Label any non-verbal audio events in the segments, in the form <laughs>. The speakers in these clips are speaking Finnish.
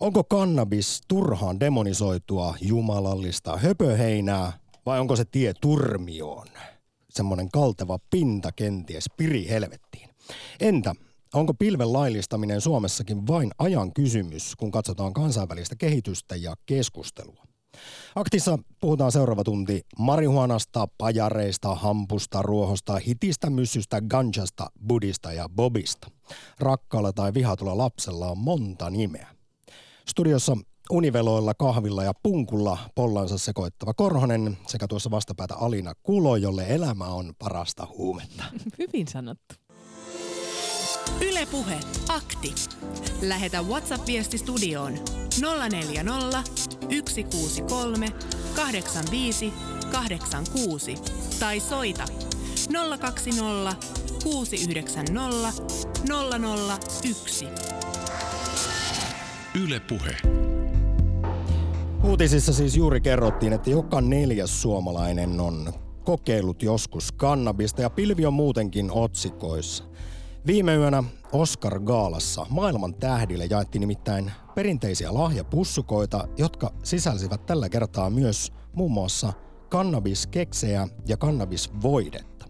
Onko kannabis turhaan demonisoitua jumalallista höpöheinää vai onko se tie turmioon? Semmoinen kalteva pinta kenties pirihelvettiin. Entä onko pilven laillistaminen Suomessakin vain ajan kysymys, kun katsotaan kansainvälistä kehitystä ja keskustelua? Aktissa puhutaan seuraava tunti marihuanasta, pajareista, hampusta, ruohosta, hitistä, myssystä, ganjasta, budista ja bobista. Rakkaalla tai vihatulla lapsella on monta nimeä. Studiossa univeloilla, kahvilla ja punkulla pollansa sekoittava Korhonen sekä tuossa vastapäätä Alina Kulo, jolle elämä on parasta huumetta. <laughs> Hyvin sanottu. Ylepuhe akti. Lähetä WhatsApp-viesti studioon 040 163 85 86 tai soita 020 690 001. Ylepuhe. Uutisissa siis juuri kerrottiin, että joka neljäs suomalainen on kokeillut joskus kannabista ja pilvi on muutenkin otsikoissa. Viime yönä Oscar Gaalassa maailman tähdille jaettiin nimittäin perinteisiä lahjapussukoita, jotka sisälsivät tällä kertaa myös muun muassa kannabiskeksejä ja kannabisvoidetta.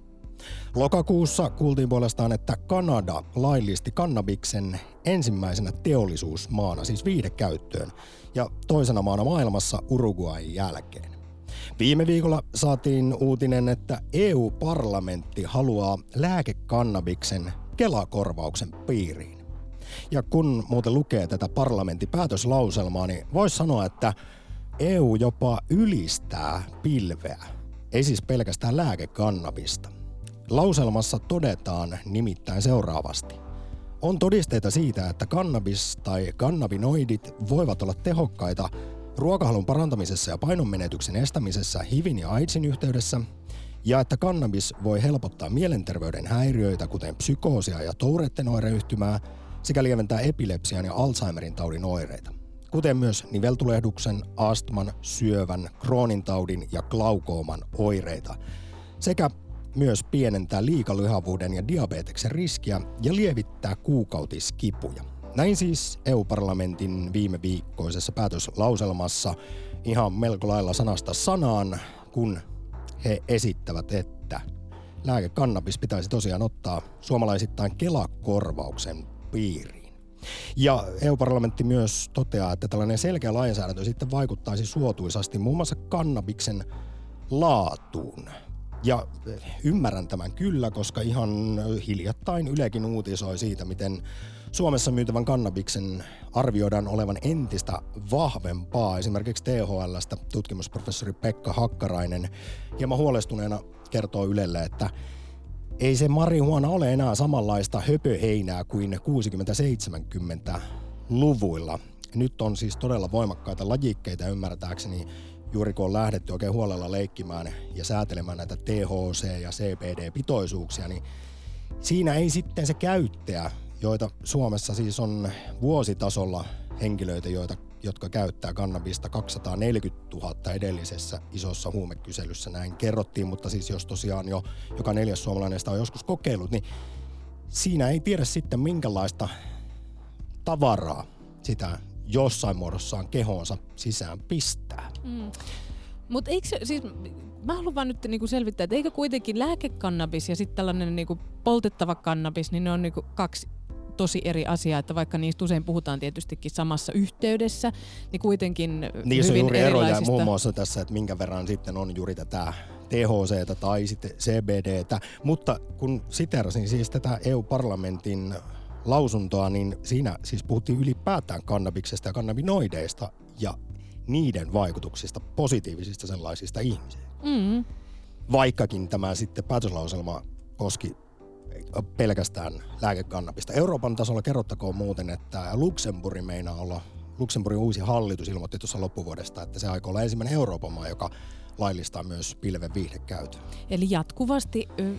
Lokakuussa kuultiin puolestaan, että Kanada laillisti kannabiksen ensimmäisenä teollisuusmaana, siis viidekäyttöön, ja toisena maana maailmassa Uruguayn jälkeen. Viime viikolla saatiin uutinen, että EU-parlamentti haluaa lääkekannabiksen Kelakorvauksen piiriin. Ja kun muuten lukee tätä parlamentin päätöslauselmaa, niin voisi sanoa, että EU jopa ylistää pilveä. Ei siis pelkästään lääkekannabista. Lauselmassa todetaan nimittäin seuraavasti. On todisteita siitä, että kannabis tai kannabinoidit voivat olla tehokkaita ruokahalun parantamisessa ja painonmenetyksen estämisessä HIVin ja AIDSin yhteydessä – ja että kannabis voi helpottaa mielenterveyden häiriöitä, kuten psykoosia ja Touretten oireyhtymää, sekä lieventää epilepsian ja Alzheimerin taudin oireita, kuten myös niveltulehduksen, astman, syövän, kroonin taudin ja glaukooman oireita, sekä myös pienentää liikalyhavuuden ja diabeteksen riskiä ja lievittää kuukautiskipuja. Näin siis EU-parlamentin viime viikkoisessa päätöslauselmassa ihan melko lailla sanasta sanaan, kun he esittävät, että lääkekannabis pitäisi tosiaan ottaa suomalaisittain Kelakorvauksen piiriin. Ja EU-parlamentti myös toteaa, että tällainen selkeä lainsäädäntö sitten vaikuttaisi suotuisasti muun muassa kannabiksen laatuun. Ja ymmärrän tämän kyllä, koska ihan hiljattain Ylekin uutisoi siitä, miten Suomessa myytävän kannabiksen arvioidaan olevan entistä vahvempaa. Esimerkiksi THLstä tutkimusprofessori Pekka Hakkarainen hieman huolestuneena kertoo Ylelle, että ei se marihuana ole enää samanlaista höpöheinää kuin 60-70-luvuilla. Nyt on siis todella voimakkaita lajikkeita ymmärtääkseni juuri kun on lähdetty oikein huolella leikkimään ja säätelemään näitä THC- ja CBD-pitoisuuksia, niin siinä ei sitten se käyttäjä joita Suomessa siis on vuositasolla henkilöitä, joita, jotka käyttää kannabista 240 000 edellisessä isossa huumekyselyssä. Näin kerrottiin, mutta siis jos tosiaan jo joka neljäs suomalainen sitä on joskus kokeillut, niin siinä ei tiedä sitten minkälaista tavaraa sitä jossain muodossaan kehoonsa sisään pistää. Mm. Mutta eikö siis mä haluan vaan nyt niinku selvittää, että eikö kuitenkin lääkekannabis ja sitten tällainen niinku poltettava kannabis, niin ne on niinku kaksi tosi eri asia, että vaikka niistä usein puhutaan tietystikin samassa yhteydessä, niin kuitenkin Niin se on juuri eroja muun muassa tässä, että minkä verran sitten on juuri tätä THC tai sitten CBDtä, mutta kun siterasin siis tätä EU-parlamentin lausuntoa, niin siinä siis puhuttiin ylipäätään kannabiksesta ja kannabinoideista ja niiden vaikutuksista, positiivisista sellaisista ihmisiin. Mm. Vaikkakin tämä sitten päätöslauselma koski pelkästään lääkekannabista. Euroopan tasolla kerrottakoon muuten, että Luxemburgin meinaa olla, Luxemburgin uusi hallitus ilmoitti tuossa loppuvuodesta, että se aikoo olla ensimmäinen Euroopan maa, joka laillistaa myös pilven viihdekäytön. Eli jatkuvasti ö,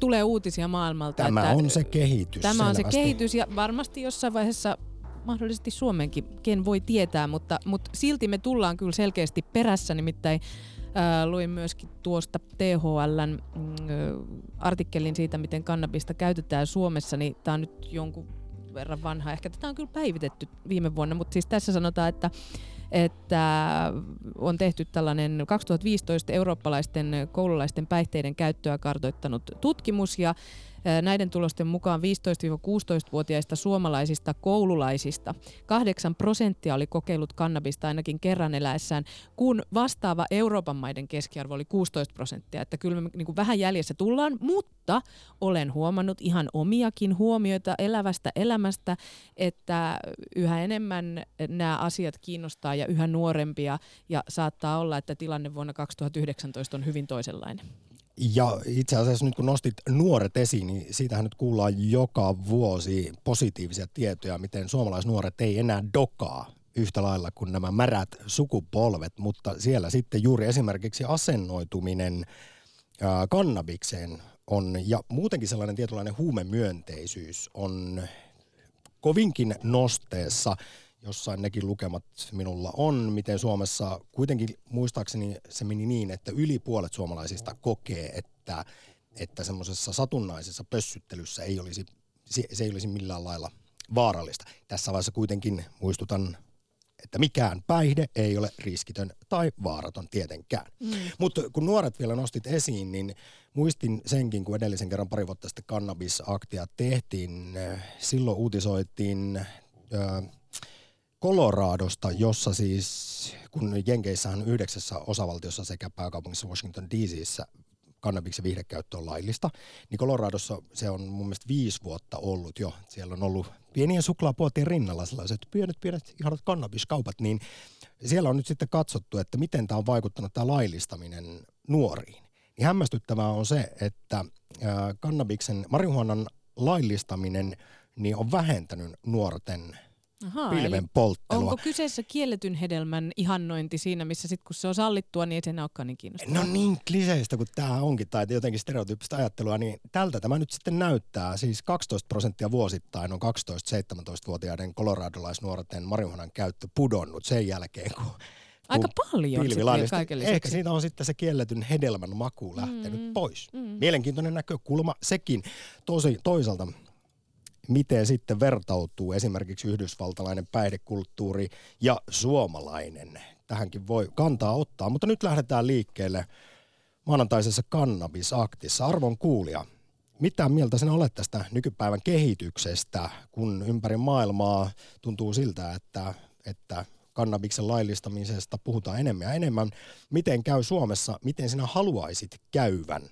tulee uutisia maailmalta. Tämä että on se kehitys. Tämä selvästi. on se kehitys ja varmasti jossain vaiheessa mahdollisesti Suomenkin, ken voi tietää, mutta, mutta silti me tullaan kyllä selkeästi perässä, nimittäin Ää, luin myöskin tuosta THLn mm, artikkelin siitä, miten kannabista käytetään Suomessa, niin tämä on nyt jonkun verran vanha. Ehkä tätä on kyllä päivitetty viime vuonna, mutta siis tässä sanotaan, että että on tehty tällainen 2015 eurooppalaisten koululaisten päihteiden käyttöä kartoittanut tutkimus ja Näiden tulosten mukaan 15-16-vuotiaista suomalaisista koululaisista 8 prosenttia oli kokeillut kannabista ainakin kerran eläessään, kun vastaava Euroopan maiden keskiarvo oli 16 prosenttia. Että kyllä me niin kuin vähän jäljessä tullaan, mutta olen huomannut ihan omiakin huomioita elävästä elämästä, että yhä enemmän nämä asiat kiinnostaa ja yhä nuorempia ja saattaa olla, että tilanne vuonna 2019 on hyvin toisenlainen. Ja itse asiassa nyt kun nostit nuoret esiin, niin siitähän nyt kuullaan joka vuosi positiivisia tietoja, miten suomalaisnuoret ei enää dokaa yhtä lailla kuin nämä märät sukupolvet, mutta siellä sitten juuri esimerkiksi asennoituminen kannabikseen on, ja muutenkin sellainen tietynlainen huumemyönteisyys on kovinkin nosteessa jossain nekin lukemat minulla on, miten Suomessa kuitenkin muistaakseni se meni niin, että yli puolet suomalaisista kokee, että, että semmoisessa satunnaisessa pössyttelyssä ei olisi, se ei olisi millään lailla vaarallista. Tässä vaiheessa kuitenkin muistutan, että mikään päihde ei ole riskitön tai vaaraton tietenkään. Mm. Mutta kun nuoret vielä nostit esiin, niin muistin senkin, kun edellisen kerran pari vuotta sitten kannabisaktia tehtiin. Silloin uutisoitiin... Coloradosta, jossa siis, kun Jenkeissä on yhdeksässä osavaltiossa sekä pääkaupungissa Washington DCissä kannabiksen viihdekäyttö on laillista, niin Coloradossa se on mun mielestä viisi vuotta ollut jo. Siellä on ollut pienien suklaapuotien rinnalla sellaiset pienet, pienet ihanat kannabiskaupat, niin siellä on nyt sitten katsottu, että miten tämä on vaikuttanut tämä laillistaminen nuoriin. Niin hämmästyttävää on se, että kannabiksen marihuonan laillistaminen niin on vähentänyt nuorten Aha, pilven polttelua. Onko kyseessä kielletyn hedelmän ihannointi siinä, missä sitten kun se on sallittua, niin ei se enää olekaan niin kiinnostavaa? No niin kliseistä kuin tämä onkin, tai jotenkin stereotyyppistä ajattelua, niin tältä tämä nyt sitten näyttää. Siis 12 prosenttia vuosittain on 12-17-vuotiaiden koloradolaisnuorten marihuanan käyttö pudonnut sen jälkeen, kun Aika paljon sitten Ehkä siitä on sitten se kielletyn hedelmän maku lähtenyt mm, pois. Mm. Mielenkiintoinen näkökulma sekin. Tosi, toisaalta miten sitten vertautuu esimerkiksi yhdysvaltalainen päihdekulttuuri ja suomalainen. Tähänkin voi kantaa ottaa, mutta nyt lähdetään liikkeelle maanantaisessa kannabisaktissa. Arvon kuulija, mitä mieltä sinä olet tästä nykypäivän kehityksestä, kun ympäri maailmaa tuntuu siltä, että, että kannabiksen laillistamisesta puhutaan enemmän ja enemmän. Miten käy Suomessa, miten sinä haluaisit käyvän?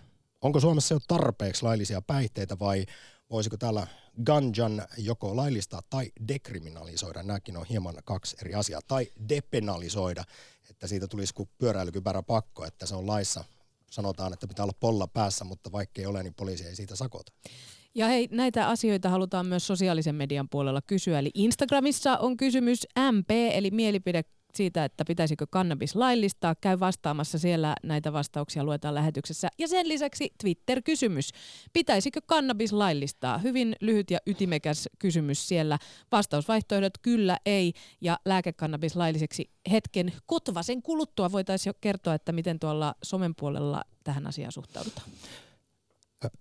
Onko Suomessa jo tarpeeksi laillisia päihteitä vai voisiko täällä ganjan joko laillistaa tai dekriminalisoida. Nämäkin on hieman kaksi eri asiaa. Tai depenalisoida, että siitä tulisi kuin pyöräilykypärä pakko, että se on laissa. Sanotaan, että pitää olla polla päässä, mutta vaikka ei ole, niin poliisi ei siitä sakota. Ja hei, näitä asioita halutaan myös sosiaalisen median puolella kysyä. Eli Instagramissa on kysymys MP, eli mielipide siitä, että pitäisikö kannabis laillistaa. Käy vastaamassa siellä, näitä vastauksia luetaan lähetyksessä. Ja sen lisäksi Twitter-kysymys. Pitäisikö kannabis laillistaa? Hyvin lyhyt ja ytimekäs kysymys siellä. Vastausvaihtoehdot kyllä, ei ja lääkekannabis lailliseksi hetken kotvasen kuluttua. Voitaisiin jo kertoa, että miten tuolla somen puolella tähän asiaan suhtaudutaan.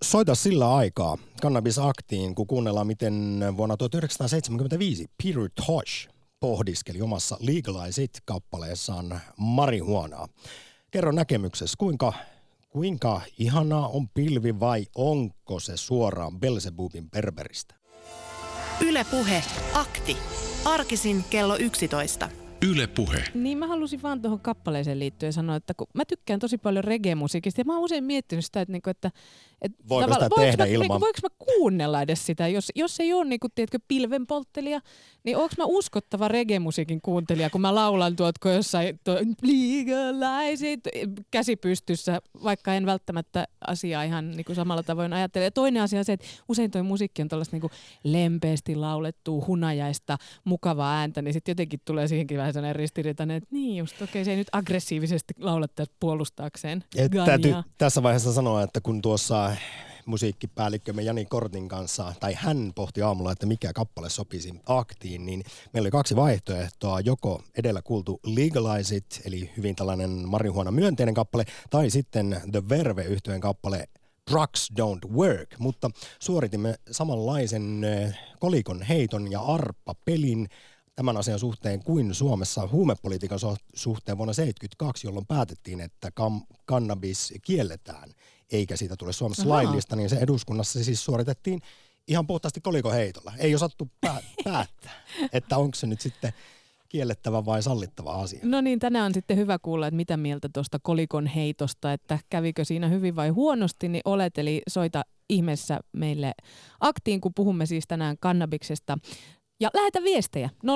Soita sillä aikaa kannabisaktiin, kun kuunnellaan, miten vuonna 1975 Peter Tosh pohdiskeli omassa Legalize It-kappaleessaan marihuonaa. Kerro näkemyksessä, kuinka, kuinka ihanaa on pilvi vai onko se suoraan Belzebubin perberistä? Ylepuhe akti. Arkisin kello 11. Yle Puhe. Niin mä halusin vaan tuohon kappaleeseen liittyen sanoa, että kun mä tykkään tosi paljon reggae-musiikista ja mä oon usein miettinyt sitä, että, niinku, että, että voiko sitä tehdä mä, ilman? Niinku, voiko mä kuunnella edes sitä, jos, jos ei ole niinku, tiedätkö, pilvenpolttelija, niin onko mä uskottava reggae-musiikin kuuntelija, kun mä laulan tuotko jossain to, legalize it, käsi pystyssä, vaikka en välttämättä asiaa ihan niinku samalla tavoin ajattele. Ja toinen asia on se, että usein tuo musiikki on tällaista niinku lempeästi laulettua, hunajaista, mukavaa ääntä, niin sitten jotenkin tulee siihenkin vähän sellainen ristiriitainen, että niin just, okei, okay, se ei nyt aggressiivisesti laulettaisi puolustaakseen täytyy tässä vaiheessa sanoa, että kun tuossa musiikkipäällikkömme Jani Kortin kanssa, tai hän pohti aamulla, että mikä kappale sopisi aktiin, niin meillä oli kaksi vaihtoehtoa, joko edellä kuultu Legalize It, eli hyvin tällainen marihuona myönteinen kappale, tai sitten The Verve yhtyeen kappale drugs don't work, mutta suoritimme samanlaisen kolikon heiton ja arppa-pelin tämän asian suhteen kuin Suomessa huumepolitiikan suhteen vuonna 1972, jolloin päätettiin, että kam- kannabis kielletään, eikä siitä tule Suomessa Aha. laillista, niin se eduskunnassa se siis suoritettiin ihan puhtaasti kolikon heitolla. Ei osattu pää- <laughs> päättää, että onko se nyt sitten kiellettävä vai sallittava asia. No niin, tänään on sitten hyvä kuulla, että mitä mieltä tuosta kolikon heitosta, että kävikö siinä hyvin vai huonosti, niin olet, eli soita ihmeessä meille aktiin, kun puhumme siis tänään kannabiksesta. Ja lähetä viestejä 0401638586.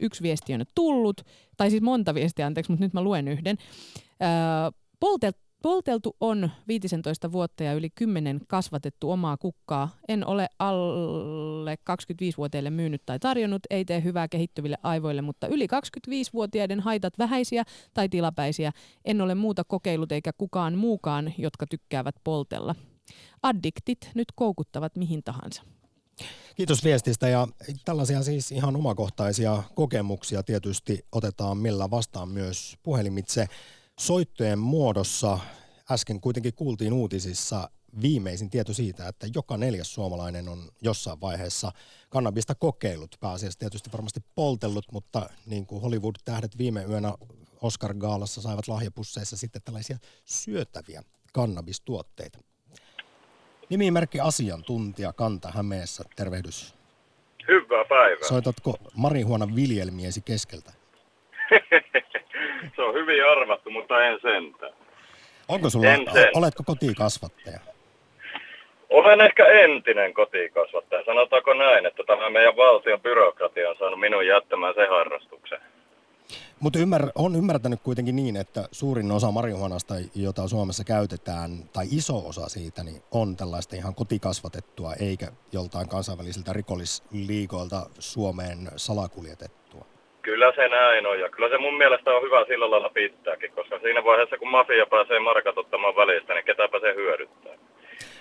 Yksi viesti on tullut, tai siis monta viestiä, anteeksi, mutta nyt mä luen yhden. Öö, poltet, polteltu on 15 vuotta ja yli 10 kasvatettu omaa kukkaa. En ole alle 25-vuotiaille myynyt tai tarjonnut, ei tee hyvää kehittyville aivoille, mutta yli 25-vuotiaiden haitat vähäisiä tai tilapäisiä. En ole muuta kokeillut eikä kukaan muukaan, jotka tykkäävät poltella. Addiktit nyt koukuttavat mihin tahansa. Kiitos viestistä ja tällaisia siis ihan omakohtaisia kokemuksia tietysti otetaan millä vastaan myös puhelimitse soittojen muodossa. Äsken kuitenkin kuultiin uutisissa viimeisin tieto siitä, että joka neljäs suomalainen on jossain vaiheessa kannabista kokeillut. Pääasiassa tietysti varmasti poltellut, mutta niin kuin Hollywood-tähdet viime yönä Oscar-gaalassa saivat lahjapusseissa sitten tällaisia syötäviä kannabistuotteita. Nimimerkki asiantuntija Kanta Hämeessä, tervehdys. Hyvää päivää. Soitatko marihuonan viljelmiesi keskeltä? <laughs> Se on hyvin arvattu, mutta en sentään. Onko sulla, en sen. oletko kotikasvattaja? Olen ehkä entinen kotikasvattaja. Sanotaanko näin, että tämä meidän valtion byrokratia on saanut minun jättämään se harrastuksen. Mutta ymmär, on ymmärtänyt kuitenkin niin, että suurin osa marihuanasta, jota Suomessa käytetään, tai iso osa siitä, niin on tällaista ihan kotikasvatettua, eikä joltain kansainvälisiltä rikollisliikoilta Suomeen salakuljetettua. Kyllä se näin on, ja kyllä se mun mielestä on hyvä sillä lailla pitääkin, koska siinä vaiheessa, kun mafia pääsee markat ottamaan välistä, niin ketäpä se hyödyttää.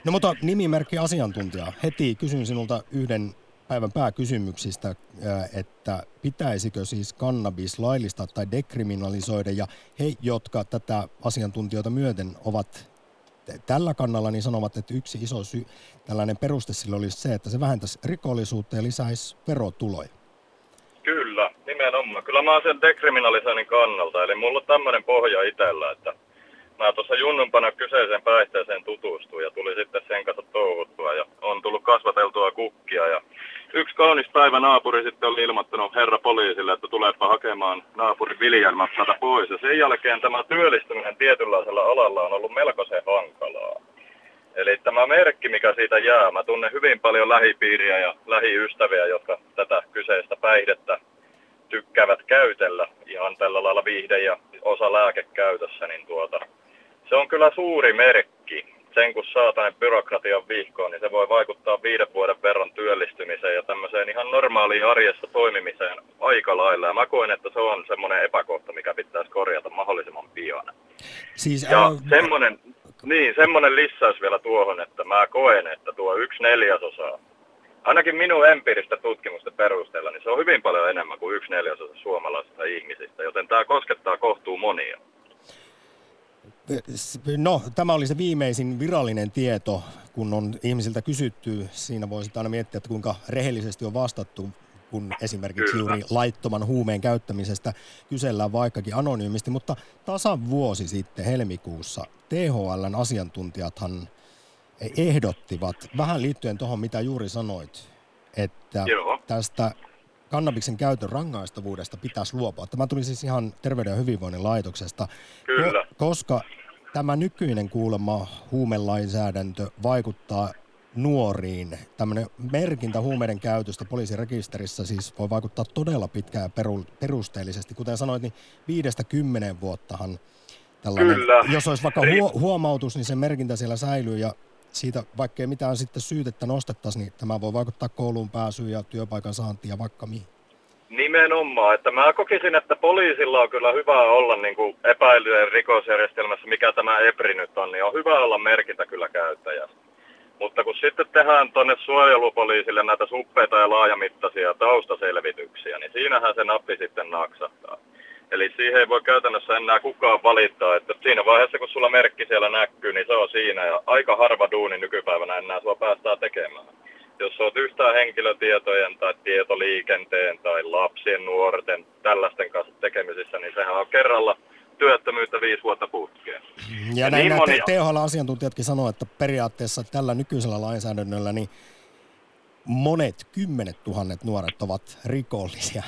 No mutta nimimerkki asiantuntija. Heti kysyn sinulta yhden päivän pääkysymyksistä, että pitäisikö siis kannabis laillistaa tai dekriminalisoida, ja he, jotka tätä asiantuntijoita myöten ovat tällä kannalla, niin sanovat, että yksi iso syy, tällainen peruste sille olisi se, että se vähentäisi rikollisuutta ja lisäisi verotuloja. Kyllä, nimenomaan. Kyllä mä oon sen dekriminalisoinnin kannalta, eli mulla on tämmöinen pohja itsellä, että mä tuossa junnumpana kyseiseen päihteeseen tutustuin ja tuli sitten sen kanssa touhuttua ja on tullut kasvateltua kukkia ja yksi kaunis päivä naapuri sitten oli ilmoittanut herra poliisille, että tuleepa hakemaan naapurin viljelmät tätä pois. Ja sen jälkeen tämä työllistyminen tietynlaisella alalla on ollut melkoisen hankalaa. Eli tämä merkki, mikä siitä jää, mä tunnen hyvin paljon lähipiiriä ja lähiystäviä, jotka tätä kyseistä päihdettä tykkäävät käytellä ihan tällä lailla viihde- ja osa lääkekäytössä, niin tuota, se on kyllä suuri merkki sen kun saa tänne byrokratian vihkoon, niin se voi vaikuttaa viiden vuoden verran työllistymiseen ja tämmöiseen ihan normaaliin arjessa toimimiseen aika lailla. Ja mä koen, että se on semmoinen epäkohta, mikä pitäisi korjata mahdollisimman pian. Siis, ja äh... semmoinen, niin, semmoinen lisäys vielä tuohon, että mä koen, että tuo yksi neljäsosa, ainakin minun empiiristä tutkimusten perusteella, niin se on hyvin paljon enemmän kuin yksi neljäsosa suomalaisista ihmisistä, joten tämä koskettaa kohtuu monia. No, tämä oli se viimeisin virallinen tieto, kun on ihmisiltä kysytty. Siinä voisi aina miettiä, että kuinka rehellisesti on vastattu, kun esimerkiksi Kyllä. juuri laittoman huumeen käyttämisestä kysellään vaikkakin anonyymisti. Mutta tasan vuosi sitten helmikuussa THLn asiantuntijathan ehdottivat, vähän liittyen tuohon mitä juuri sanoit, että Joo. tästä kannabiksen käytön rangaistavuudesta pitäisi luopua. Tämä tuli siis ihan Terveyden ja hyvinvoinnin laitoksesta. Kyllä. Koska tämä nykyinen kuulemma huumelainsäädäntö vaikuttaa nuoriin. Tämmöinen merkintä huumeiden käytöstä poliisirekisterissä siis voi vaikuttaa todella pitkään perusteellisesti. Kuten sanoit, niin viidestä kymmenen vuottahan tällainen, Kyllä. jos olisi vaikka huo, huomautus, niin se merkintä siellä säilyy ja siitä, vaikka ei mitään sitten syytettä nostettaisiin, niin tämä voi vaikuttaa kouluun pääsyyn ja työpaikan saantiin ja vaikka mihin. Nimenomaan, että mä kokisin, että poliisilla on kyllä hyvä olla niin kuin epäilyjen rikosjärjestelmässä, mikä tämä EPRI nyt on, niin on hyvä olla merkintä kyllä käyttäjästä. Mutta kun sitten tehdään tuonne suojelupoliisille näitä suppeita ja laajamittaisia taustaselvityksiä, niin siinähän se nappi sitten naksahtaa. Eli siihen ei voi käytännössä enää kukaan valittaa, että siinä vaiheessa kun sulla merkki siellä näkyy, niin se on siinä ja aika harva duuni nykypäivänä enää sua päästään tekemään. Jos olet yhtään henkilötietojen tai tietoliikenteen tai lapsien, nuorten, tällaisten kanssa tekemisissä, niin sehän on kerralla työttömyyttä viisi vuotta putkeen. Ja, ja näin niin monia... THL-asiantuntijatkin sanoo, että periaatteessa tällä nykyisellä lainsäädännöllä niin monet kymmenet tuhannet nuoret ovat rikollisia.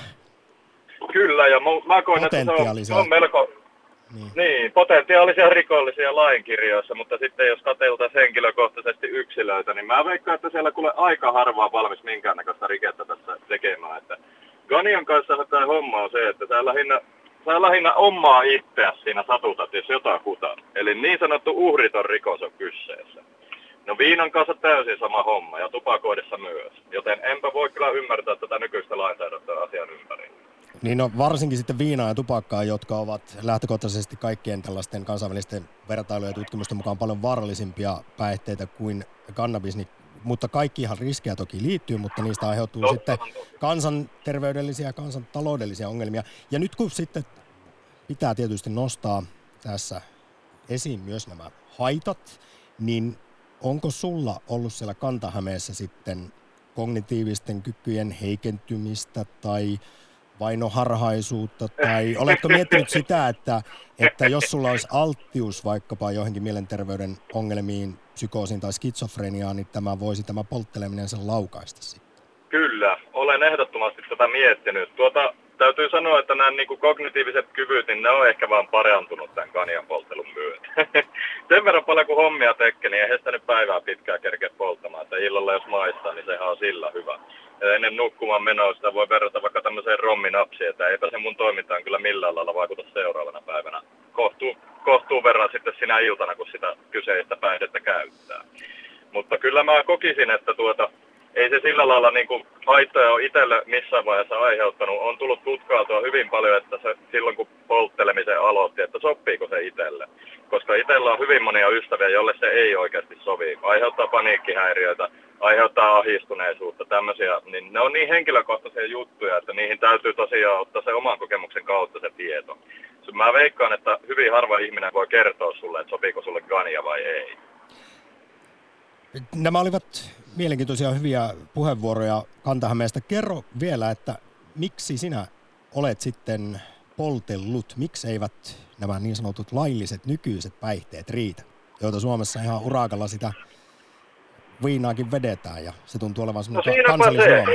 Kyllä, ja mä koen, että se on, on melko, niin. niin, potentiaalisia rikollisia lainkirjoissa, mutta sitten jos katseltaisiin henkilökohtaisesti yksilöitä, niin mä veikkaan, että siellä kuule aika harvaa valmis minkäännäköistä rikettä tässä tekemään. Että Ganion kanssa tämä homma on se, että sä lähinnä, sä lähinnä omaa itseä siinä satutat, jos jotakuta. Eli niin sanottu uhriton rikos on kyseessä. No viinan kanssa täysin sama homma ja tupakoidessa myös. Joten enpä voi kyllä ymmärtää tätä nykyistä lainsäädäntöä asian ympärillä. Niin no varsinkin sitten viinaa ja tupakkaa, jotka ovat lähtökohtaisesti kaikkien tällaisten kansainvälisten vertailujen ja tutkimusten mukaan paljon vaarallisimpia päihteitä kuin kannabis, niin mutta kaikkihan riskejä toki liittyy, mutta niistä aiheutuu Totta. sitten kansanterveydellisiä ja kansantaloudellisia ongelmia. Ja nyt kun sitten pitää tietysti nostaa tässä esiin myös nämä haitat, niin onko sulla ollut siellä Kantahämeessä sitten kognitiivisten kykyjen heikentymistä tai vainoharhaisuutta tai oletko miettinyt sitä, että, että jos sulla olisi alttius vaikkapa johonkin mielenterveyden ongelmiin, psykoosiin tai skitsofreniaan, niin tämä voisi tämä poltteleminen sen laukaista sitten? Kyllä, olen ehdottomasti tätä miettinyt. Tuota, täytyy sanoa, että nämä niin kuin kognitiiviset kyvyt, niin ne on ehkä vaan parantunut tämän kanian polttelun myötä. <laughs> Sen verran paljon kuin hommia tekee, niin eihän sitä nyt päivää pitkään kerkeä polttamaan. Että illalla jos maistaa, niin sehän on sillä hyvä. Ja ennen nukkumaan menoa sitä voi verrata vaikka tämmöiseen romminapsiin, että eipä se mun toimintaan kyllä millään lailla vaikuta seuraavana päivänä. Kohtuu, kohtuu verran sitten sinä iltana, kun sitä kyseistä päihdettä käyttää. Mutta kyllä mä kokisin, että tuota, ei se sillä lailla niin kuin haittoja ole itselle missään vaiheessa aiheuttanut. On tullut tutkautua hyvin paljon, että se silloin kun polttelemisen aloitti, että sopiiko se itselle. Koska itsellä on hyvin monia ystäviä, jolle se ei oikeasti sovi. Aiheuttaa paniikkihäiriöitä, aiheuttaa ahistuneisuutta, tämmöisiä. Niin ne on niin henkilökohtaisia juttuja, että niihin täytyy tosiaan ottaa se oman kokemuksen kautta se tieto. Mä veikkaan, että hyvin harva ihminen voi kertoa sulle, että sopiiko sulle gania vai ei. Nämä olivat mielenkiintoisia hyviä puheenvuoroja Kantahämeestä. Kerro vielä, että miksi sinä olet sitten poltellut, miksi eivät nämä niin sanotut lailliset nykyiset päihteet riitä, joita Suomessa ihan urakalla sitä viinaakin vedetään ja se tuntuu olevan semmoinen no kansallisjuoma.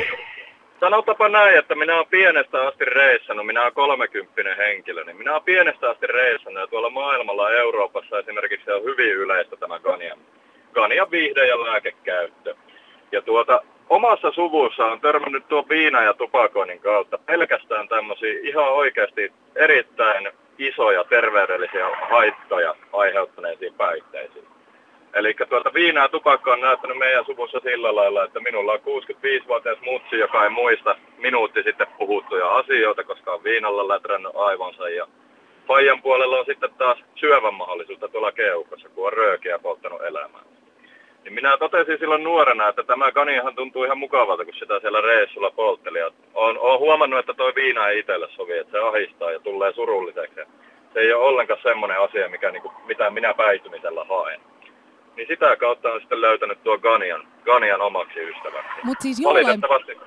Sanotapa näin, että minä olen pienestä asti reissannut, minä olen kolmekymppinen henkilö, niin minä olen pienestä asti reissannut ja tuolla maailmalla Euroopassa esimerkiksi on hyvin yleistä tämä Ganian, Ganian viihde- ja lääkekäyttö. Ja tuota, omassa suvussa on törmännyt tuo viina- ja tupakoinnin kautta pelkästään tämmöisiä ihan oikeasti erittäin isoja terveydellisiä haittoja aiheuttaneisiin päihteisiin. Eli tuota viinaa tupakka on näyttänyt meidän suvussa sillä lailla, että minulla on 65-vuotias mutsi, joka ei muista minuutti sitten puhuttuja asioita, koska on viinalla lätrännyt aivonsa. Ja Fajan puolella on sitten taas syövän mahdollisuutta tuolla keuhkossa, kun on röökiä polttanut elämää. Niin minä totesin silloin nuorena, että tämä kanihan tuntuu ihan mukavalta, kun sitä siellä reissulla poltteli. Olen, olen huomannut, että toi viina ei itselle sovi, että se ahistaa ja tulee surulliseksi. Se ei ole ollenkaan semmoinen asia, mikä, niin kuin, mitä minä päihtymisellä haen. Niin sitä kautta on sitten löytänyt tuo Ganian, Ganian omaksi ystäväksi. Mutta siis jollain,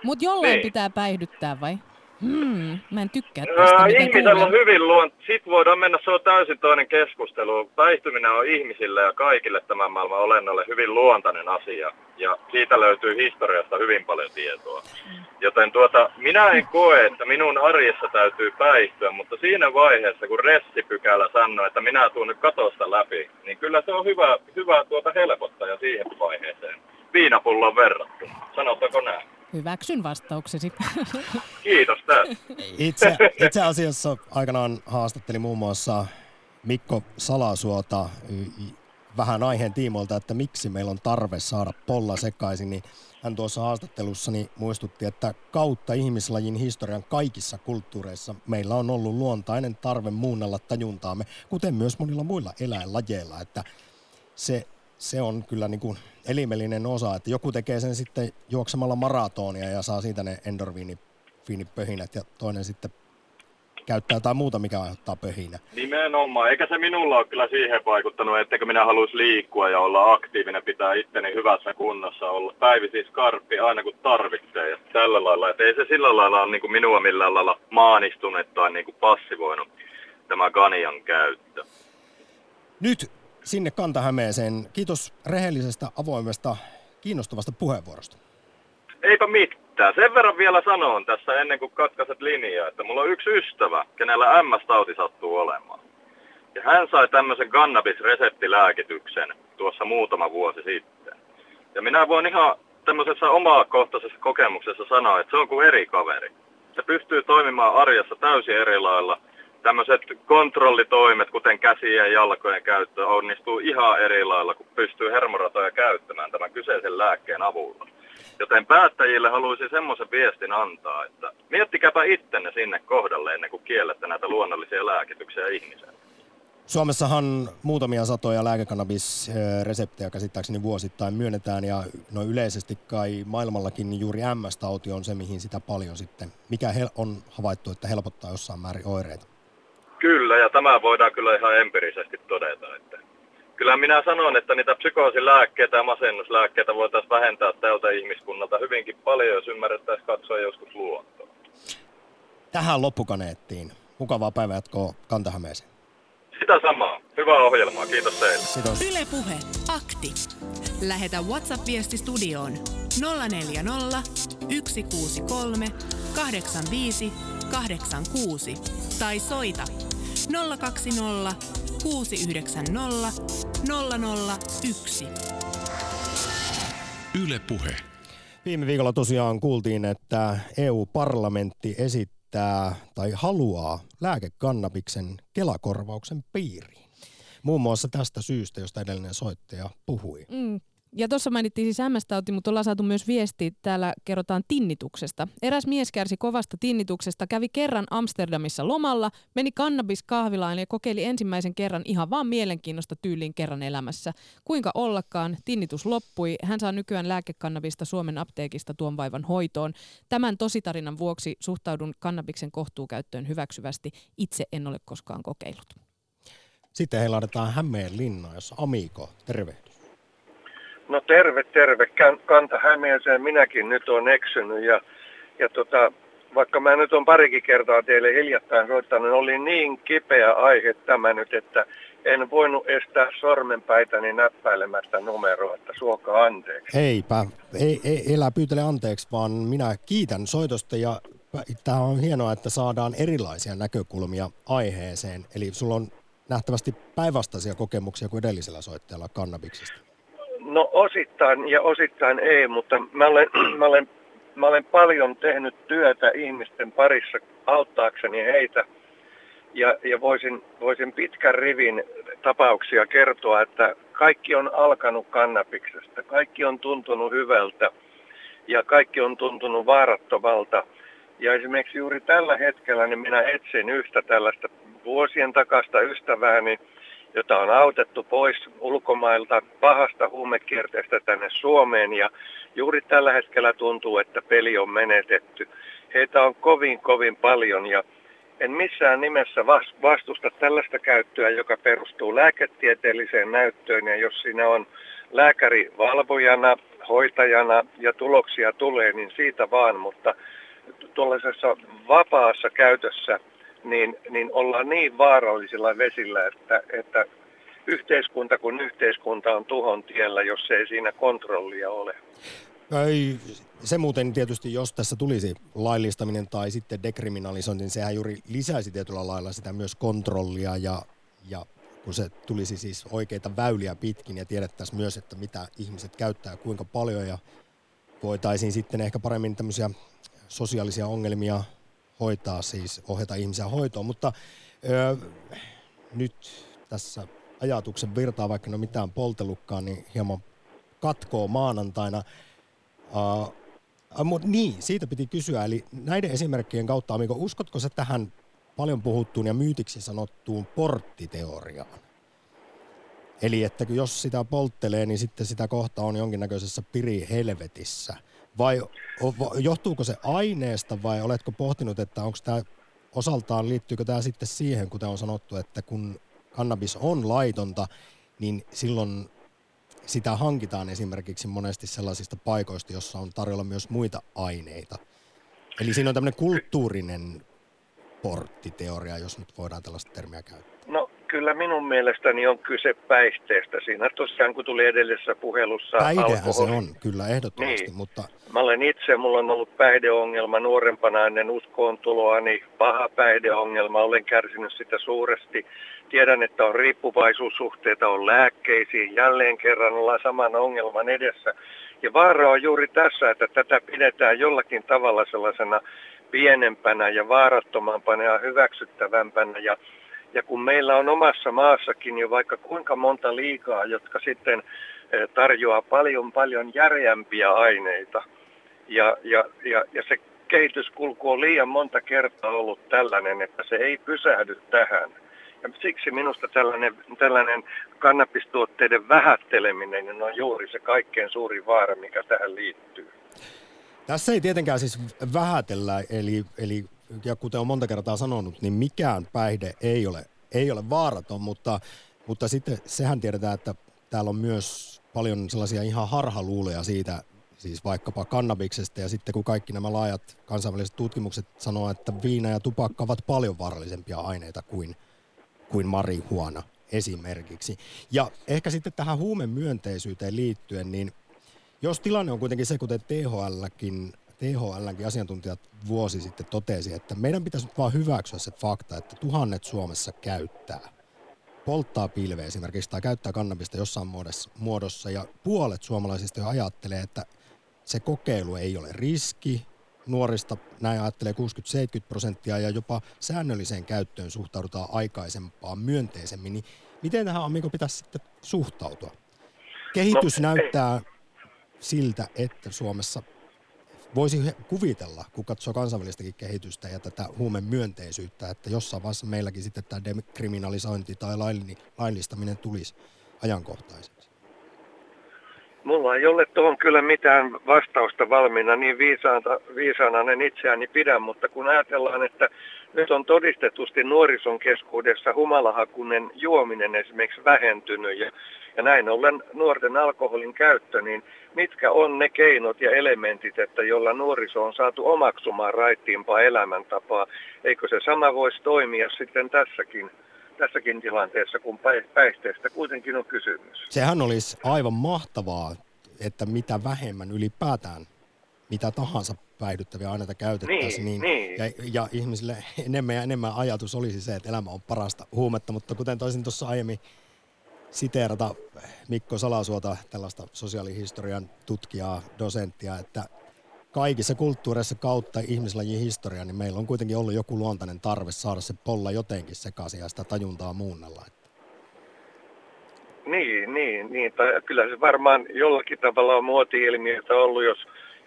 mut jollain niin. pitää päihdyttää vai? Hmm, mä en tykkää tästä, Ää, Ihmisellä on hyvin luon... Sitten voidaan mennä, se on täysin toinen keskustelu. Päihtyminen on ihmisille ja kaikille tämän maailman olennolle hyvin luontainen asia. Ja siitä löytyy historiasta hyvin paljon tietoa. Joten tuota, minä en koe, että minun arjessa täytyy päihtyä, mutta siinä vaiheessa, kun ressipykälä sanoo, että minä tuun nyt katosta läpi, niin kyllä se on hyvä, hyvä tuota helpottaja siihen vaiheeseen. Viinapullon verrattuna. Sanottako näin? Hyväksyn vastauksesi. <laughs> Kiitos Itse, itse asiassa aikanaan haastattelin muun muassa Mikko Salasuota vähän aiheen tiimoilta, että miksi meillä on tarve saada polla sekaisin, niin hän tuossa haastattelussani muistutti, että kautta ihmislajin historian kaikissa kulttuureissa meillä on ollut luontainen tarve muunnella tajuntaamme, kuten myös monilla muilla eläinlajeilla, että se, se on kyllä niin kuin elimellinen osa, että joku tekee sen sitten juoksemalla maratonia ja saa siitä ne endorfiinipöhinät ja toinen sitten käyttää jotain muuta, mikä aiheuttaa pöhinä. Nimenomaan, eikä se minulla ole kyllä siihen vaikuttanut, etteikö minä haluaisi liikkua ja olla aktiivinen, pitää itteni hyvässä kunnossa, olla päivisin skarppi aina kun tarvitsee ja tällä lailla. Että ei se sillä lailla ole niin kuin minua millään lailla maanistunut tai niin kuin passivoinut tämä Ganian käyttö. Nyt sinne Kantahämeeseen. Kiitos rehellisestä, avoimesta, kiinnostavasta puheenvuorosta. Eipä mitään. Sen verran vielä sanon tässä ennen kuin katkaiset linjaa, että mulla on yksi ystävä, kenellä MS-tauti sattuu olemaan. Ja hän sai tämmöisen kannabisreseptilääkityksen tuossa muutama vuosi sitten. Ja minä voin ihan tämmöisessä omakohtaisessa kokemuksessa sanoa, että se on kuin eri kaveri. Se pystyy toimimaan arjessa täysin eri lailla. Tämmöiset kontrollitoimet, kuten käsien ja jalkojen käyttö, onnistuu ihan eri lailla, kun pystyy hermoratoja käyttämään tämän kyseisen lääkkeen avulla. Joten päättäjille haluaisin semmoisen viestin antaa, että miettikääpä ittenne sinne kohdalle ennen kuin kiellette näitä luonnollisia lääkityksiä ihmiselle. Suomessahan muutamia satoja lääkekannabisreseptejä käsittääkseni vuosittain myönnetään ja no yleisesti kai maailmallakin niin juuri MS-tauti on se, mihin sitä paljon sitten, mikä on havaittu, että helpottaa jossain määrin oireita. Kyllä, ja tämä voidaan kyllä ihan empiirisesti todeta, että kyllä minä sanon, että niitä psykoosilääkkeitä ja masennuslääkkeitä voitaisiin vähentää tältä ihmiskunnalta hyvinkin paljon, jos ymmärrettäisiin katsoa joskus luontoa. Tähän loppukaneettiin. Mukavaa päivänjatkoa Kantahämeeseen. Sitä samaa. Hyvää ohjelmaa. Kiitos teille. Kiitos. Yle Puhe. Akti. Lähetä WhatsApp-viesti studioon 040 163 85 86 tai soita 020 690 001. Yle Puhe. Viime viikolla tosiaan kuultiin, että EU-parlamentti esittää tai haluaa lääkekannabiksen kelakorvauksen piiriin. Muun muassa tästä syystä, josta edellinen soittaja puhui. Mm, ja tuossa mainittiin siis MS-tauti, mutta ollaan saatu myös viesti, täällä kerrotaan tinnituksesta. Eräs mies kärsi kovasta tinnituksesta, kävi kerran Amsterdamissa lomalla, meni kannabiskahvilaan ja kokeili ensimmäisen kerran ihan vaan mielenkiinnosta tyyliin kerran elämässä. Kuinka ollakaan, tinnitus loppui. Hän saa nykyään lääkekannabista Suomen apteekista tuon vaivan hoitoon. Tämän tositarinan vuoksi suhtaudun kannabiksen kohtuukäyttöön hyväksyvästi. Itse en ole koskaan kokeillut. Sitten he laitetaan Hämeenlinnaan, jossa Amiiko, tervehdys. No terve, terve. Kanta Hämeeseen minäkin nyt on eksynyt ja, ja tota, vaikka mä nyt on parikin kertaa teille hiljattain soittanut, oli niin kipeä aihe tämä nyt, että en voinut estää sormenpäitäni näppäilemättä numeroa, että suokaa anteeksi. Eipä, ei, ei, elä pyytele anteeksi, vaan minä kiitän soitosta ja tämä on hienoa, että saadaan erilaisia näkökulmia aiheeseen. Eli sulla on nähtävästi päinvastaisia kokemuksia kuin edellisellä soittajalla kannabiksesta. No osittain ja osittain ei, mutta mä olen, <clears throat> mä olen, mä olen paljon tehnyt työtä ihmisten parissa auttaakseni heitä. Ja, ja voisin, voisin pitkän rivin tapauksia kertoa, että kaikki on alkanut kannabiksesta. Kaikki on tuntunut hyvältä ja kaikki on tuntunut vaarattomalta. Ja esimerkiksi juuri tällä hetkellä niin minä etsin yhtä tällaista vuosien takasta ystävääni, jota on autettu pois ulkomailta pahasta huumekierteestä tänne Suomeen. Ja juuri tällä hetkellä tuntuu, että peli on menetetty. Heitä on kovin kovin paljon ja en missään nimessä vastusta tällaista käyttöä, joka perustuu lääketieteelliseen näyttöön. Ja jos siinä on lääkäri valvojana, hoitajana ja tuloksia tulee, niin siitä vaan, mutta tuollaisessa vapaassa käytössä niin, niin ollaan niin vaarallisilla vesillä, että, että yhteiskunta kun yhteiskunta on tuhon tiellä, jos ei siinä kontrollia ole. Ei, se muuten tietysti, jos tässä tulisi laillistaminen tai sitten dekriminalisointi, niin sehän juuri lisäisi tietyllä lailla sitä myös kontrollia ja, ja kun se tulisi siis oikeita väyliä pitkin ja tiedettäisiin myös, että mitä ihmiset käyttää kuinka paljon ja voitaisiin sitten ehkä paremmin tämmöisiä sosiaalisia ongelmia hoitaa, siis ohjata ihmisiä hoitoon, mutta öö, nyt tässä ajatuksen virtaa, vaikka no mitään poltelukkaan, niin hieman katkoo maanantaina. Uh, uh, niin, siitä piti kysyä, eli näiden esimerkkien kautta, Amiko, uskotko se tähän paljon puhuttuun ja myytiksi sanottuun porttiteoriaan? Eli että jos sitä polttelee, niin sitten sitä kohta on jonkinnäköisessä piri-helvetissä. Vai johtuuko se aineesta vai oletko pohtinut, että onko tämä osaltaan liittyykö tämä sitten siihen, kuten on sanottu, että kun kannabis on laitonta, niin silloin sitä hankitaan esimerkiksi monesti sellaisista paikoista, jossa on tarjolla myös muita aineita. Eli siinä on tämmöinen kulttuurinen porttiteoria, jos nyt voidaan tällaista termiä käyttää. No kyllä minun mielestäni on kyse päihteestä. Siinä tosiaan kun tuli edellisessä puhelussa Päihdehän se on, kyllä ehdottomasti, Niin. mutta Mä olen itse, mulla on ollut päihdeongelma nuorempana ennen uskoontuloani, paha päihdeongelma, olen kärsinyt sitä suuresti. Tiedän, että on riippuvaisuussuhteita, on lääkkeisiin, jälleen kerran ollaan saman ongelman edessä. Ja vaara on juuri tässä, että tätä pidetään jollakin tavalla sellaisena pienempänä ja vaarattomampana ja hyväksyttävämpänä. Ja, ja kun meillä on omassa maassakin jo vaikka kuinka monta liikaa, jotka sitten eh, tarjoaa paljon paljon järeämpiä aineita, ja, ja, ja, ja se kehityskulku on liian monta kertaa ollut tällainen, että se ei pysähdy tähän. Ja siksi minusta tällainen, tällainen kannabistuotteiden vähätteleminen niin on juuri se kaikkein suuri vaara, mikä tähän liittyy. Tässä ei tietenkään siis vähätellä, eli, eli ja kuten on monta kertaa sanonut, niin mikään päihde ei ole, ei ole vaaraton, mutta, mutta sitten sehän tiedetään, että täällä on myös paljon sellaisia ihan harhaluuloja siitä, siis vaikkapa kannabiksesta, ja sitten kun kaikki nämä laajat kansainväliset tutkimukset sanoo, että viina ja tupakka ovat paljon vaarallisempia aineita kuin, kuin marihuana esimerkiksi. Ja ehkä sitten tähän huumemyönteisyyteen liittyen, niin jos tilanne on kuitenkin se, kuten THLkin, THLnkin asiantuntijat vuosi sitten totesi, että meidän pitäisi nyt vaan hyväksyä se fakta, että tuhannet Suomessa käyttää, polttaa pilveä esimerkiksi tai käyttää kannabista jossain muodossa, ja puolet suomalaisista jo ajattelee, että se kokeilu ei ole riski, nuorista näin ajattelee 60-70 prosenttia ja jopa säännölliseen käyttöön suhtaudutaan aikaisempaan myönteisemmin, niin miten tähän Amiko pitäisi sitten suhtautua? Kehitys No, ei. näyttää siltä, että Suomessa voisi kuvitella, kun katsoo kansainvälistäkin kehitystä ja tätä huumen myönteisyyttä, että jossain vaiheessa meilläkin sitten tämä dekriminalisointi tai lailli- laillistaminen tulisi ajankohtaiseksi. Mulla ei ole tuohon kyllä mitään vastausta valmiina, niin viisaanta, viisaana en itseäni pidä, mutta kun ajatellaan, että nyt on todistetusti nuorison keskuudessa humalahakunen juominen esimerkiksi vähentynyt ja, ja näin ollen nuorten alkoholin käyttö, niin mitkä on ne keinot ja elementit, että jolla nuoriso on saatu omaksumaan raittiimpaa elämäntapaa? Eikö se sama voisi toimia sitten tässäkin, tässäkin tilanteessa, kun päi- päihteestä kuitenkin on kysymys? Sehän olisi aivan mahtavaa, että mitä vähemmän ylipäätään mitä tahansa päihdyttäviä aineita käytettäisiin. Niin, niin. Ja, ja ihmisille enemmän ja enemmän ajatus olisi se, että elämä on parasta huumetta, mutta kuten toisin tuossa aiemmin siteerata Mikko Salasuota, tällaista sosiaalihistorian tutkijaa, dosenttia, että kaikissa kulttuureissa kautta ihmislajin historia, niin meillä on kuitenkin ollut joku luontainen tarve saada se polla jotenkin sekaisin ja sitä tajuntaa muunnella. Niin, niin, niin. Tai kyllä se varmaan jollakin tavalla on muoti-ilmiötä ollut, jos,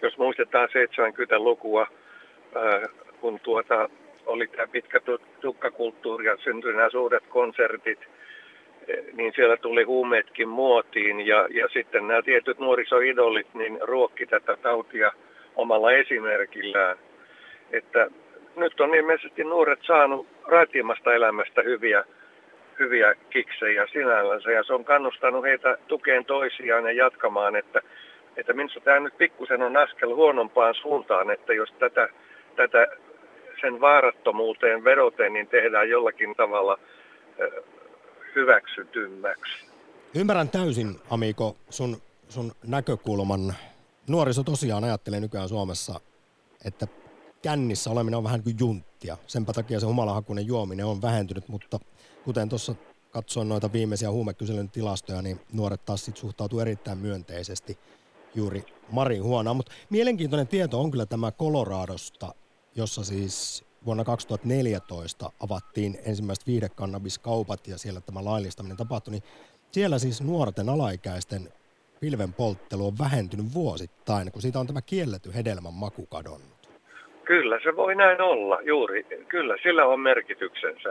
jos muistetaan 70-lukua, ää, kun tuota, oli tämä pitkä tu- tukkakulttuuri ja syntyi nämä suuret konsertit, eh, niin siellä tuli huumeetkin muotiin ja, ja sitten nämä tietyt nuorisoidolit niin ruokki tätä tautia omalla esimerkillään. Että nyt on ilmeisesti nuoret saanut raitimmasta elämästä hyviä hyviä kiksejä sinällänsä ja se on kannustanut heitä tukeen toisiaan ja jatkamaan, että, että minusta tämä nyt pikkusen on askel huonompaan suuntaan, että jos tätä, tätä sen vaarattomuuteen vedoten, niin tehdään jollakin tavalla hyväksytymmäksi. Ymmärrän täysin, Amiko, sun, sun näkökulman. Nuoriso tosiaan ajattelee nykyään Suomessa, että kännissä oleminen on vähän kuin junttia. Senpä takia se humalahakuinen juominen on vähentynyt, mutta kuten tuossa katsoin noita viimeisiä huumekyselyn tilastoja, niin nuoret taas sit suhtautuu erittäin myönteisesti juuri marihuonaan. Mutta mielenkiintoinen tieto on kyllä tämä Coloradosta, jossa siis vuonna 2014 avattiin ensimmäiset viihdekannabiskaupat ja siellä tämä laillistaminen tapahtui, niin siellä siis nuorten alaikäisten pilven polttelu on vähentynyt vuosittain, kun siitä on tämä kielletty hedelmän maku kadonnut. Kyllä se voi näin olla, juuri. Kyllä sillä on merkityksensä.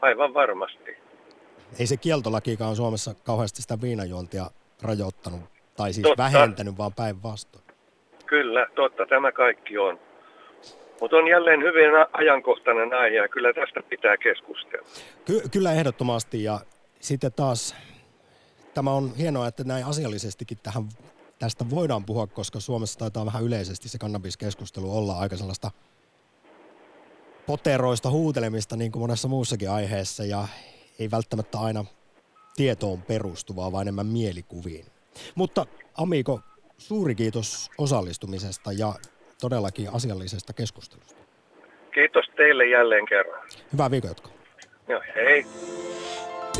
Aivan varmasti. Ei se kieltolakikaan Suomessa kauheasti sitä viinajuontia rajoittanut, tai siis Totta. vähentänyt, vaan päinvastoin. Kyllä, totta, tämä kaikki on. Mutta on jälleen hyvin ajankohtainen aihe ja kyllä tästä pitää keskustella. Ky- kyllä ehdottomasti ja sitten taas tämä on hienoa, että näin asiallisestikin tähän, tästä voidaan puhua, koska Suomessa taitaa vähän yleisesti se kannabiskeskustelu olla aika sellaista poteroista huutelemista niin kuin monessa muussakin aiheessa ja ei välttämättä aina tietoon perustuvaa, vaan enemmän mielikuviin. Mutta Amiko, suuri kiitos osallistumisesta ja todellakin asiallisesta keskustelusta. Kiitos teille jälleen kerran. Hyvää viikonjatkoa. Joo, hei.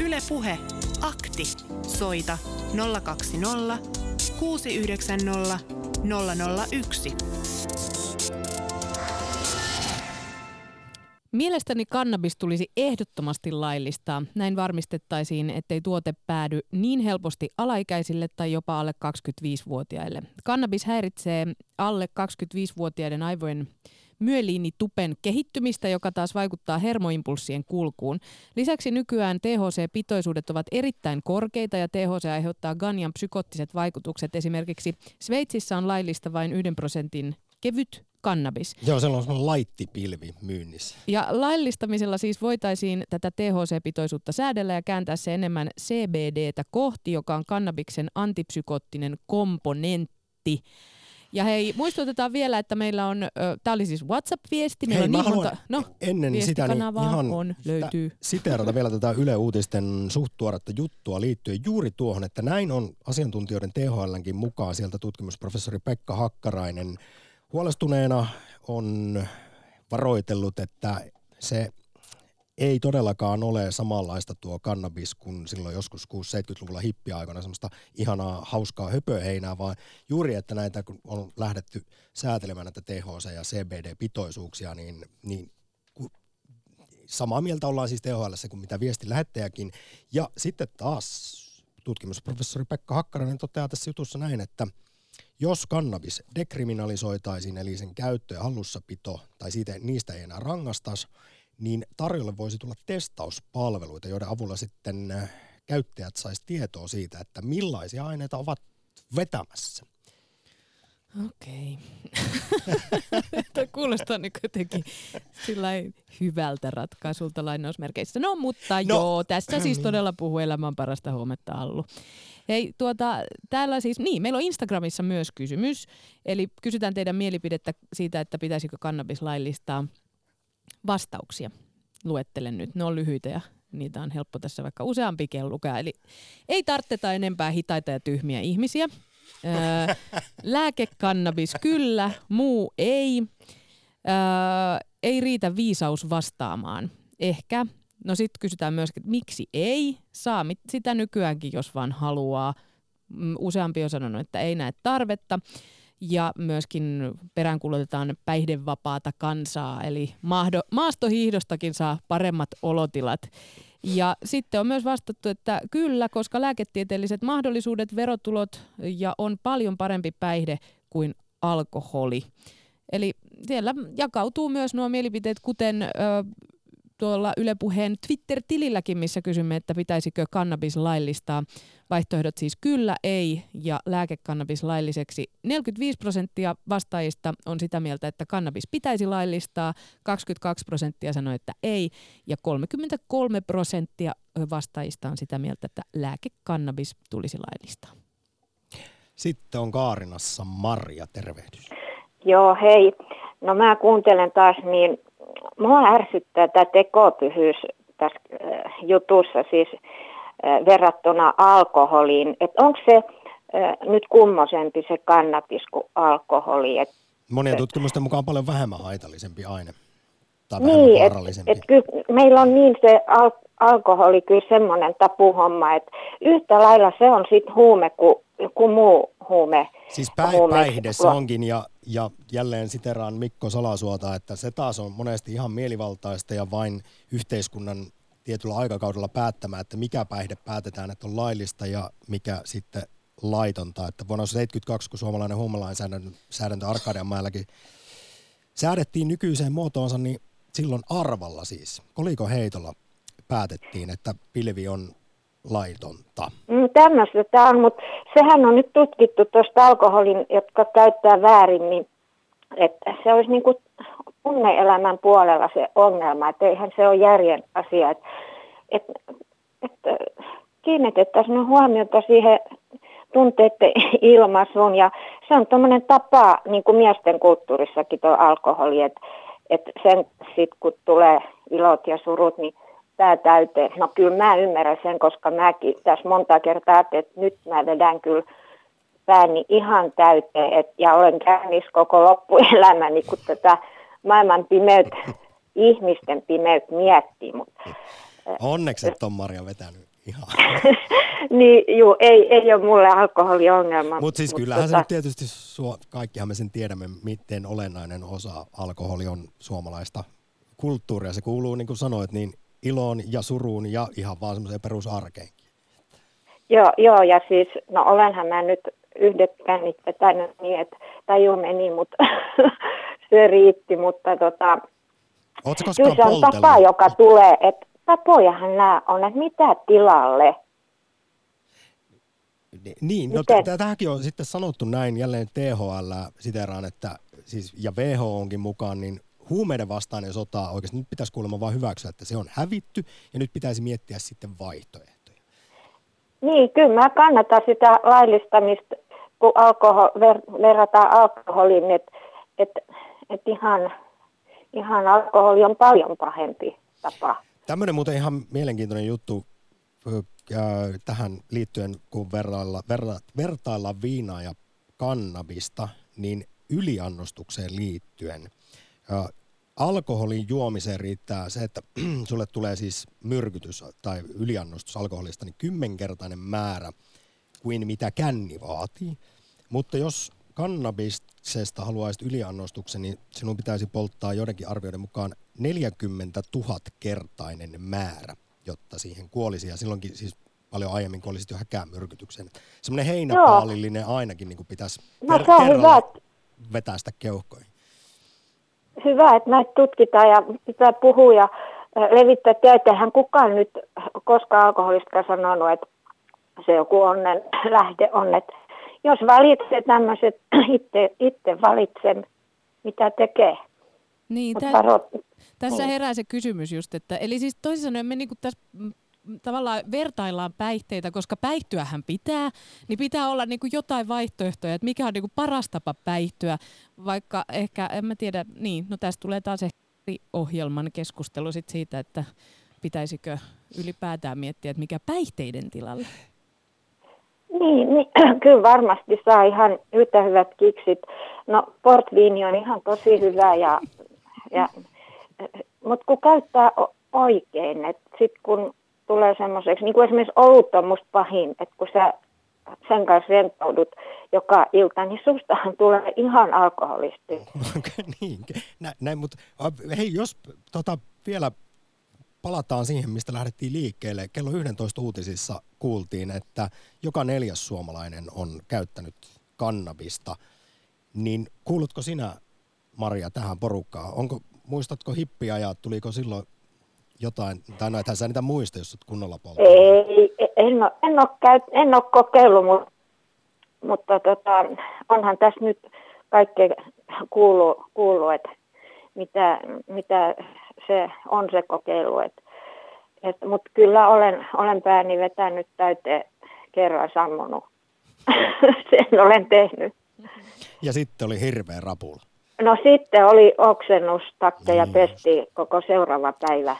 Yle Puhe. Akti. Soita 020 690 001. Mielestäni kannabis tulisi ehdottomasti laillistaa. Näin varmistettaisiin, ettei tuote päädy niin helposti alaikäisille tai jopa alle 25-vuotiaille. Kannabis häiritsee alle 25-vuotiaiden aivojen myeliinitupen kehittymistä, joka taas vaikuttaa hermoimpulssien kulkuun. Lisäksi nykyään THC-pitoisuudet ovat erittäin korkeita ja THC aiheuttaa Ganjan psykottiset vaikutukset. Esimerkiksi Sveitsissä on laillista vain yhden prosentin kevyt kannabis. Joo, se on sellainen laittipilvi myynnissä. Ja laillistamisella siis voitaisiin tätä THC-pitoisuutta säädellä ja kääntää se enemmän CBDtä kohti, joka on kannabiksen antipsykottinen komponentti. Ja hei, muistutetaan vielä, että meillä on, tämä oli siis WhatsApp-viesti, meillä Hei, on niin monta, no, ennen sitä niin ihan on, löytyy. siteerata vielä tätä Yle Uutisten suht tuoretta juttua liittyen juuri tuohon, että näin on asiantuntijoiden THLnkin mukaan sieltä tutkimusprofessori Pekka Hakkarainen huolestuneena on varoitellut, että se ei todellakaan ole samanlaista tuo kannabis kuin silloin joskus 60-70-luvulla hippiaikana semmoista ihanaa, hauskaa höpöheinää, vaan juuri, että näitä kun on lähdetty säätelemään näitä THC- ja CBD-pitoisuuksia, niin, niin samaa mieltä ollaan siis THL kuin mitä viesti lähettäjäkin. Ja sitten taas tutkimusprofessori Pekka Hakkarainen toteaa tässä jutussa näin, että jos kannabis dekriminalisoitaisiin, eli sen käyttö ja hallussapito, tai siitä, niistä ei enää rangastaisi, niin tarjolle voisi tulla testauspalveluita, joiden avulla sitten äh, käyttäjät saisi tietoa siitä, että millaisia aineita ovat vetämässä. Okei. <laughs> Okay. Kuulostaa niin jotenkin hyvältä ratkaisulta lainausmerkeissä. No mutta no, joo, tässä siis <clears throat> niin. todella puhuu elämän parasta huometta Allu. Hei, tuota, täällä siis, niin, meillä on Instagramissa myös kysymys. Eli kysytään teidän mielipidettä siitä, että pitäisikö kannabis laillistaa vastauksia. Luettelen nyt, ne on lyhyitä ja niitä on helppo tässä vaikka useampikin lukea. Eli ei tarvita enempää hitaita ja tyhmiä ihmisiä. Öö, <laughs> lääkekannabis kyllä, muu ei. Öö, ei riitä viisaus vastaamaan. Ehkä. No sitten kysytään myös, että miksi ei? Saa sitä nykyäänkin, jos vaan haluaa. Mm, useampi on sanonut, että ei näe tarvetta ja myöskin peräänkuulutetaan päihdevapaata kansaa, eli maahdo, maastohiihdostakin saa paremmat olotilat. Ja sitten on myös vastattu, että kyllä, koska lääketieteelliset mahdollisuudet, verotulot ja on paljon parempi päihde kuin alkoholi. Eli siellä jakautuu myös nuo mielipiteet, kuten ö, tuolla Yle Puheen Twitter-tililläkin, missä kysymme, että pitäisikö kannabis laillistaa. Vaihtoehdot siis kyllä, ei ja lääkekannabis lailliseksi. 45 prosenttia vastaajista on sitä mieltä, että kannabis pitäisi laillistaa, 22 prosenttia sanoi, että ei ja 33 prosenttia vastaajista on sitä mieltä, että lääkekannabis tulisi laillistaa. Sitten on Kaarinassa Marja, tervehdys. Joo, hei. No mä kuuntelen taas, niin mua ärsyttää tämä tekopyhyys tässä äh, jutussa siis äh, verrattuna alkoholiin. Että onko se äh, nyt kummosempi se kannabis kuin alkoholi? Et, Monien tutkimusten mukaan paljon vähemmän haitallisempi aine. Tai niin, että et, et meillä on niin se al- alkoholi kyllä semmoinen tapuhomma, että yhtä lailla se on sitten huume kuin, kuin muu huume. Siis päi- päihde se onkin ja ja jälleen siteraan Mikko Salasuota, että se taas on monesti ihan mielivaltaista ja vain yhteiskunnan tietyllä aikakaudella päättämään, että mikä päihde päätetään, että on laillista ja mikä sitten laitonta. Että vuonna 1972, kun suomalainen huumelainsäädäntö Arkadianmäelläkin säädettiin nykyiseen muotoonsa, niin silloin arvalla siis, koliko heitolla päätettiin, että pilvi on laitonta. Mm, tämmöistä tämä on, mutta sehän on nyt tutkittu tuosta alkoholin, jotka käyttää väärin, niin että se olisi niin kuin tunneelämän puolella se ongelma, että eihän se ole järjen asia, että, että, että kiinnitettäisiin huomiota siihen tunteiden <laughs> ilmaisuun ja se on tuommoinen tapa, niin kuin miesten kulttuurissakin tuo alkoholi, että, että sen sitten kun tulee ilot ja surut, niin tämä täyteen. No kyllä mä ymmärrän sen, koska mäkin tässä monta kertaa ajattelin, että nyt mä vedän kyllä pääni ihan täyteen et, ja olen käynnissä koko loppuelämäni, kun tätä maailman pimeyt, ihmisten pimeyt miettii. Mutta, Onneksi et on Maria vetänyt ihan. <laughs> niin juu, ei, ei ole mulle alkoholiongelma. Mutta siis kyllähän tota... se nyt tietysti, kaikkihan me sen tiedämme, miten olennainen osa alkoholi on suomalaista kulttuuria. Se kuuluu, niin kuin sanoit, niin iloon ja suruun ja ihan vaan semmoiseen perusarkeenkin. Joo, joo, ja siis, no olenhan mä nyt yhdet kännit vetänyt niin, että taju meni, mutta <laughs> se riitti, mutta tota, kyllä se on tapa, joka tulee, että tapojahan nämä on, että mitä tilalle. Niin, no tähänkin on sitten sanottu näin, jälleen THL siteraan, että siis, ja WHO onkin mukaan, niin huumeiden vastainen sota oikeasti nyt pitäisi kuulemma vain hyväksyä, että se on hävitty ja nyt pitäisi miettiä sitten vaihtoehtoja. Niin, kyllä mä kannatan sitä laillistamista, kun alkohol, ver, verrataan alkoholiin, että et, et ihan, ihan alkoholi on paljon pahempi tapa. Tämmöinen muuten ihan mielenkiintoinen juttu tähän liittyen, kun vertailla, verra, vertaillaan viinaa ja kannabista, niin yliannostukseen liittyen – alkoholin juomiseen riittää se, että <clears throat> sulle tulee siis myrkytys tai yliannostus alkoholista, niin kymmenkertainen määrä kuin mitä känni vaatii. Mutta jos kannabiksesta haluaisit yliannostuksen, niin sinun pitäisi polttaa joidenkin arvioiden mukaan 40 000 kertainen määrä, jotta siihen kuolisi. Ja silloinkin siis paljon aiemmin, kun olisit jo häkämyrkytyksen. Semmoinen heinäpaalillinen ainakin niin kuin pitäisi no, per- vetää sitä keuhkoihin hyvä, että näitä tutkitaan ja pitää puhua ja levittää tietoa. Eihän kukaan nyt koskaan alkoholista sanonut, että se joku onnen <clears throat> lähde on. Että jos valitsee tämmöiset, <clears throat> itse, itse valitsen, mitä tekee. Niin, tä- tässä niin. herää se kysymys just, että eli siis toisin sanoen me niinku tässä tavallaan vertaillaan päihteitä, koska päihtyähän pitää, niin pitää olla niin kuin jotain vaihtoehtoja, että mikä on niin kuin paras tapa päihtyä, vaikka ehkä, en mä tiedä, niin, no tästä tulee taas ehkä ohjelman keskustelu sit siitä, että pitäisikö ylipäätään miettiä, että mikä päihteiden tilalle? Niin, niin <clears throat> kyllä varmasti saa ihan yhtä hyvät kiksit. No portviini on ihan tosi hyvä, ja, ja, mutta kun käyttää oikein, että sitten kun tulee semmoiseksi, niin kuin esimerkiksi olut on musta pahin, että kun sä sen kanssa rentoudut joka ilta, niin sustahan tulee ihan alkoholisti. <laughs> niin, Nä, näin, mutta hei, jos tota, vielä palataan siihen, mistä lähdettiin liikkeelle. Kello 11 uutisissa kuultiin, että joka neljäs suomalainen on käyttänyt kannabista. Niin kuulutko sinä, Maria, tähän porukkaan? Onko, muistatko hippiajat, tuliko silloin jotain, tai no ethän sä niitä muista, jos kunnolla polttanut. Ei, en ole, en ole, käy, en ole kokeillut, mutta, mutta tota, onhan tässä nyt kaikkea kuulu, kuulu että mitä, mitä se on se kokeilu. Et, et, mutta kyllä olen, olen pääni vetänyt täyteen kerran sammunut. <laughs> Sen olen tehnyt. Ja sitten oli hirveä rapula. No sitten oli oksennustakke ja niin. pesti koko seuraava päivä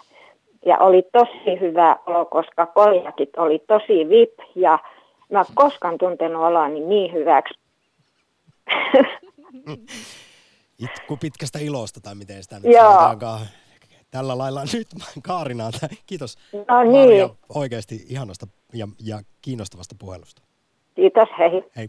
ja oli tosi hyvä olo, koska koljakit oli tosi vip ja mä koskaan tuntenut olani niin hyväksi. <laughs> Itku pitkästä ilosta tai miten sitä nyt sanotaankaan. Tällä lailla nyt Kaarina. Kiitos no niin. Maria oikeasti ihanasta ja, ja kiinnostavasta puhelusta. Kiitos, hei. Hei.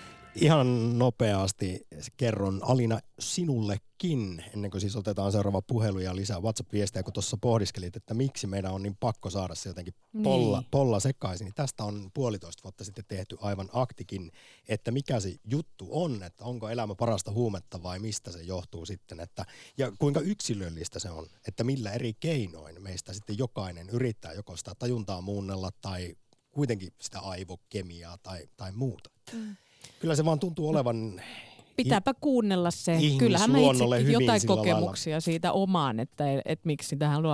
Ihan nopeasti kerron Alina sinullekin, ennen kuin siis otetaan seuraava puhelu ja lisää WhatsApp-viestejä, kun tuossa pohdiskelit, että miksi meidän on niin pakko saada se jotenkin polla, niin. polla sekaisin. Niin tästä on puolitoista vuotta sitten tehty aivan aktikin, että mikä se juttu on, että onko elämä parasta huumetta vai mistä se johtuu sitten, että, ja kuinka yksilöllistä se on, että millä eri keinoin meistä sitten jokainen yrittää joko sitä tajuntaa muunnella tai kuitenkin sitä aivokemiaa tai, tai muuta. Mm. Kyllä se vaan tuntuu olevan Pitääpä kuunnella se. Kyllähän mä itsekin jotain kokemuksia lailla. siitä omaan, että, että miksi tähän luo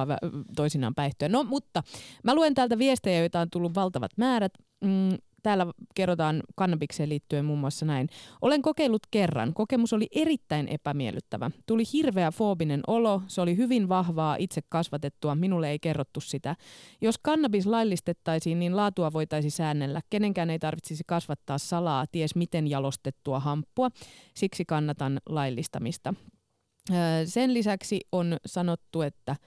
toisinaan päihtyä. No mutta mä luen täältä viestejä, joita on tullut valtavat määrät. Mm, täällä kerrotaan kannabikseen liittyen muun muassa näin. Olen kokeillut kerran. Kokemus oli erittäin epämiellyttävä. Tuli hirveä foobinen olo. Se oli hyvin vahvaa, itse kasvatettua. Minulle ei kerrottu sitä. Jos kannabis laillistettaisiin, niin laatua voitaisiin säännellä. Kenenkään ei tarvitsisi kasvattaa salaa, ties miten jalostettua hamppua. Siksi kannatan laillistamista. Sen lisäksi on sanottu, että –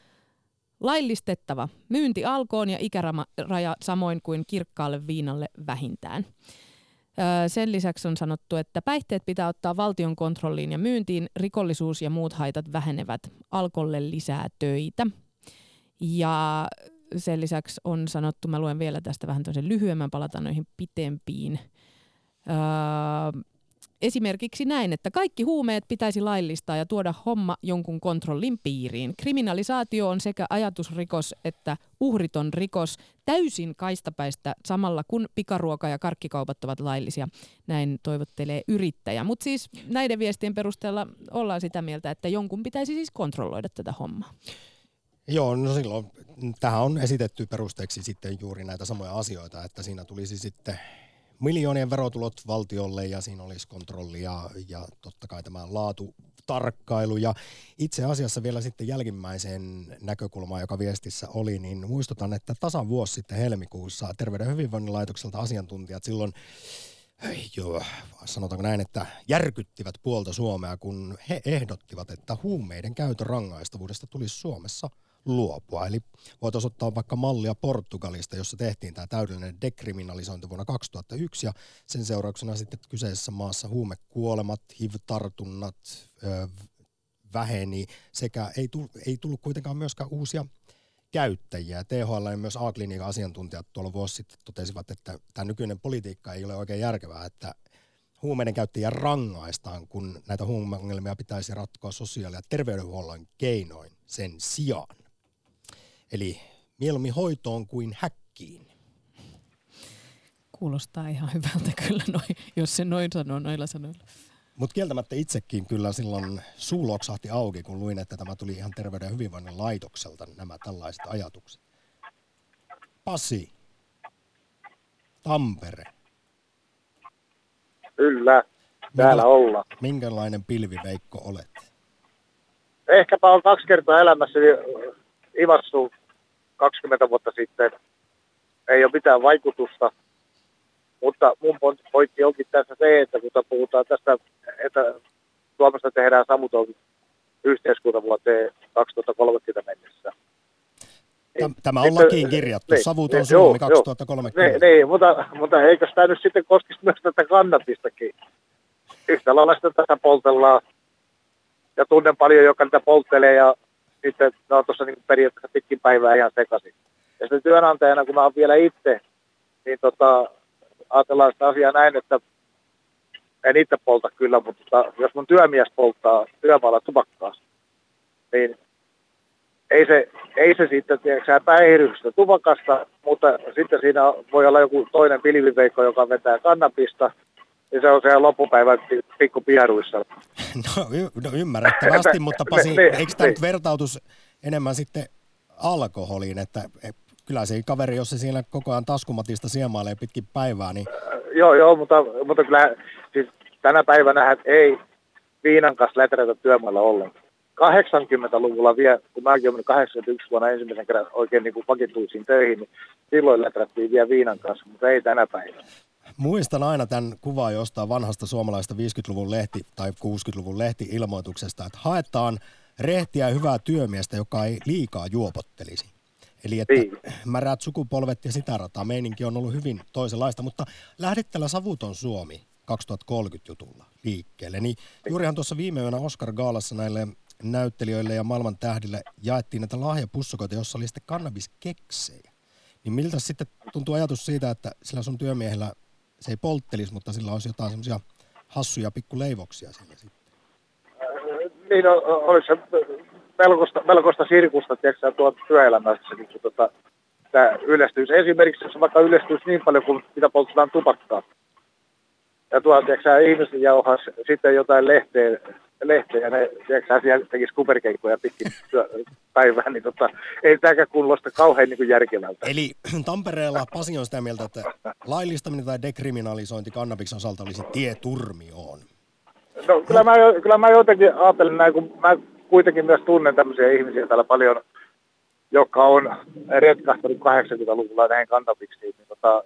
Laillistettava. Myynti alkoon ja ikäraja samoin kuin kirkkaalle viinalle vähintään. Sen lisäksi on sanottu, että päihteet pitää ottaa valtion kontrolliin ja myyntiin. Rikollisuus ja muut haitat vähenevät. Alkolle lisää töitä. Ja sen lisäksi on sanottu, mä luen vielä tästä vähän toisen lyhyemmän, palataan noihin pitempiin. Öö, Esimerkiksi näin, että kaikki huumeet pitäisi laillistaa ja tuoda homma jonkun kontrollin piiriin. Kriminalisaatio on sekä ajatusrikos että uhriton rikos täysin kaistapäistä samalla kun pikaruoka ja karkkikaupat ovat laillisia. Näin toivottelee yrittäjä. Mutta siis näiden viestien perusteella ollaan sitä mieltä, että jonkun pitäisi siis kontrolloida tätä hommaa. Joo, no silloin tähän on esitetty perusteeksi sitten juuri näitä samoja asioita, että siinä tulisi sitten miljoonien verotulot valtiolle ja siinä olisi kontrolli ja, ja totta kai tämä laatu tarkkailu. Ja itse asiassa vielä sitten jälkimmäiseen näkökulmaan, joka viestissä oli, niin muistutan, että tasan vuosi sitten helmikuussa Terveyden ja hyvinvoinnin laitokselta asiantuntijat silloin Joo, sanotaanko näin, että järkyttivät puolta Suomea, kun he ehdottivat, että huumeiden käytön rangaistavuudesta tulisi Suomessa – luopua. Eli voitaisiin ottaa vaikka mallia Portugalista, jossa tehtiin tämä täydellinen dekriminalisointi vuonna 2001 ja sen seurauksena sitten kyseisessä maassa huumekuolemat, HIV-tartunnat ö, väheni sekä ei tullut, ei tullut kuitenkaan myöskään uusia käyttäjiä. THL ja myös A-klinikan asiantuntijat tuolla vuosi sitten totesivat, että tämä nykyinen politiikka ei ole oikein järkevää, että huumeiden käyttäjiä rangaistaan, kun näitä huumeongelmia pitäisi ratkoa sosiaali- ja terveydenhuollon keinoin sen sijaan. Eli mieluummin hoitoon kuin häkkiin. Kuulostaa ihan hyvältä kyllä, noin, jos se noin sanoo noilla sanoilla. Mutta kieltämättä itsekin kyllä silloin suu loksahti auki, kun luin, että tämä tuli ihan Terveyden ja hyvinvoinnin laitokselta, nämä tällaiset ajatukset. Pasi, Tampere. Kyllä, täällä Minkä, ollaan. Minkälainen pilviveikko olet? Ehkäpä on kaksi kertaa elämässä ivassu 20 vuotta sitten ei ole mitään vaikutusta. Mutta mun pointti onkin tässä se, että kun puhutaan tästä, että Suomesta tehdään savuton yhteiskunta vuoteen 2030 mennessä. Tämä on lakiin kirjattu, niin, savuton niin, Suomi joo, 2030. Niin, niin mutta, mutta eikö tämä nyt sitten koskisi myös tätä kannatistakin? Yhtä lailla sitä tätä poltellaan. Ja tunnen paljon, joka niitä polttelee ja sitten ne on tuossa niin periaatteessa pitkin päivää ihan sekaisin. Ja sitten työnantajana, kun mä oon vielä itse, niin tota, ajatellaan sitä asiaa näin, että en itse polta kyllä, mutta tota, jos mun työmies polttaa työmaalla tupakkaa, niin ei se, ei se sitten, tiedätkö päihdystä tupakasta, mutta sitten siinä voi olla joku toinen pilviveikko, joka vetää kannabista, ja se on siellä loppupäivän pikku piaruissa. <laughs> No, y- no ymmärrettävästi, <laughs> mutta Pasi, ne, ne, eikö tämä nyt vertautus enemmän sitten alkoholiin, että kyllä se kaveri, jos se siinä koko ajan taskumatista siemailee pitkin päivää, niin... Joo, joo, mutta, mutta kyllä siis tänä päivänä ei viinan kanssa läträtä työmaalla ollenkaan. 80-luvulla vielä, kun mäkin olen 81 vuonna ensimmäisen kerran oikein niin vakituisiin töihin, niin silloin läträttiin vielä viinan kanssa, mutta ei tänä päivänä. Muistan aina tämän kuvan jostain vanhasta suomalaista 50-luvun lehti- tai 60-luvun lehti-ilmoituksesta, että haetaan rehtiä ja hyvää työmiestä, joka ei liikaa juopottelisi. Eli että niin. märät sukupolvet ja sitä rataa meininki on ollut hyvin toisenlaista, mutta lähdet tällä Savuton Suomi 2030 jutulla liikkeelle. Niin juurihan tuossa viime yönä Oscar Gaalassa näille näyttelijöille ja maailman tähdille jaettiin näitä lahjapussukoita, jossa oli sitten kannabiskeksejä. Niin miltä sitten tuntuu ajatus siitä, että sillä sun työmiehellä se ei polttelisi, mutta sillä olisi jotain semmoisia hassuja pikkuleivoksia siellä sitten? Niin, no, olisi se melkoista, melkoista sirkusta, tiedätkö tuolta työelämässä, kun tota, tämä yleistyisi. Esimerkiksi jos vaikka yleistyisi niin paljon kuin mitä poltetaan tupakkaa. Ja tuolla, tiedätkö ihmiset jauhas sitten jotain lehteä, lehteä ja ne, siellä tekisi kuperkeikkoja pitkin <laughs> päivää, niin tota, ei tämäkään kuulosta kauhean niin järkevältä. Eli <clears throat> Tampereella Pasi on sitä mieltä, että laillistaminen tai dekriminalisointi kannabiksen osalta olisi tie turmioon. No kyllä mä, kyllä mä jotenkin ajattelen näin, kun mä kuitenkin myös tunnen tämmöisiä ihmisiä täällä paljon, jotka on retkahtanut 80-luvulla näihin kannabiksiin, niin tota,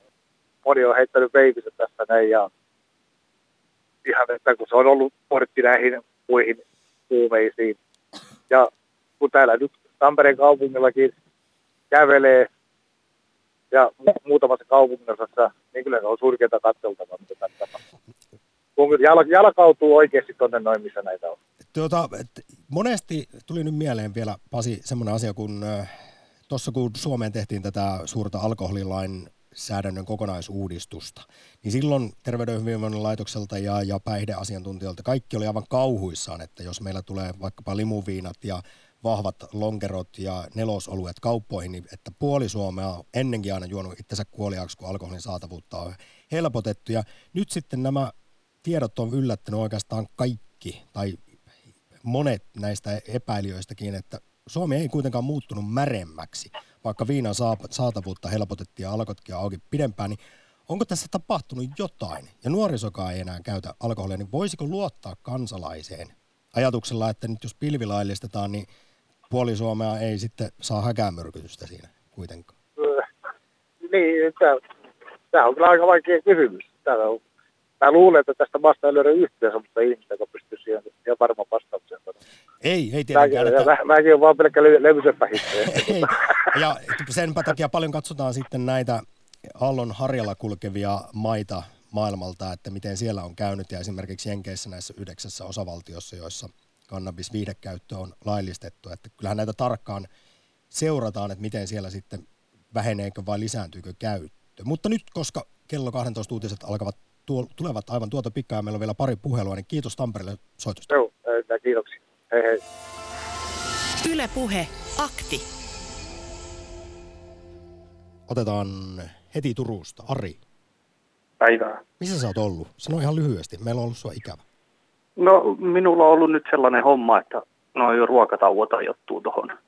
moni on heittänyt veiviset tästä näin ja ihan, että kun se on ollut portti näihin muihin huumeisiin. Ja kun täällä nyt Tampereen kaupungillakin kävelee ja muutamassa kaupunginosassa, niin kyllä se on surkeita katseltavaa, mitä tänne Kun jalkautuu oikeasti tuonne noin, missä näitä on. Tuota, monesti tuli nyt mieleen vielä, Pasi, semmoinen asia, kun tuossa kun Suomeen tehtiin tätä suurta alkoholilain säädännön kokonaisuudistusta, niin silloin terveyden laitokselta ja, ja päihdeasiantuntijoilta kaikki oli aivan kauhuissaan, että jos meillä tulee vaikkapa limuviinat ja vahvat lonkerot ja nelosoluet kauppoihin, niin että puoli Suomea on ennenkin aina juonut itsensä kuoliaaksi, kun alkoholin saatavuutta on helpotettu. Ja nyt sitten nämä tiedot on yllättänyt oikeastaan kaikki, tai monet näistä epäilijöistäkin, että Suomi ei kuitenkaan muuttunut märemmäksi, vaikka viinan saatavuutta helpotettiin ja alkotkin auki pidempään, niin onko tässä tapahtunut jotain? Ja nuorisokaan ei enää käytä alkoholia, niin voisiko luottaa kansalaiseen ajatuksella, että nyt jos pilvi laillistetaan, niin puoli Suomea ei sitten saa häkämyrkytystä siinä kuitenkaan? Niin, tämä on kyllä aika vaikea kysymys. Täällä on Mä luulen, että tästä maasta ei löydä yhtään sellaista ihmistä, joka pystyy siihen ihan varmaan vastaukseen. Ei, ei tietenkään. Mäkin, että... mäkin olen vaan pelkkä <laughs> ei. Ja senpä takia paljon katsotaan sitten näitä Allon harjalla kulkevia maita maailmalta, että miten siellä on käynyt ja esimerkiksi Jenkeissä näissä yhdeksässä osavaltiossa, joissa kannabisviidekäyttö on laillistettu, että kyllähän näitä tarkkaan seurataan, että miten siellä sitten väheneekö vai lisääntyykö käyttö. Mutta nyt, koska kello 12 uutiset alkavat tulevat aivan tuota pikkaa meillä on vielä pari puhelua, niin kiitos Tampereelle soitosta. Joo, kiitoksia. Hei hei. Yle Puhe, akti. Otetaan heti Turusta. Ari. Päivää. Missä sä oot ollut? Sano ihan lyhyesti. Meillä on ollut sua ikävä. No, minulla on ollut nyt sellainen homma, että noin ruokatauot ajoittuu tuohon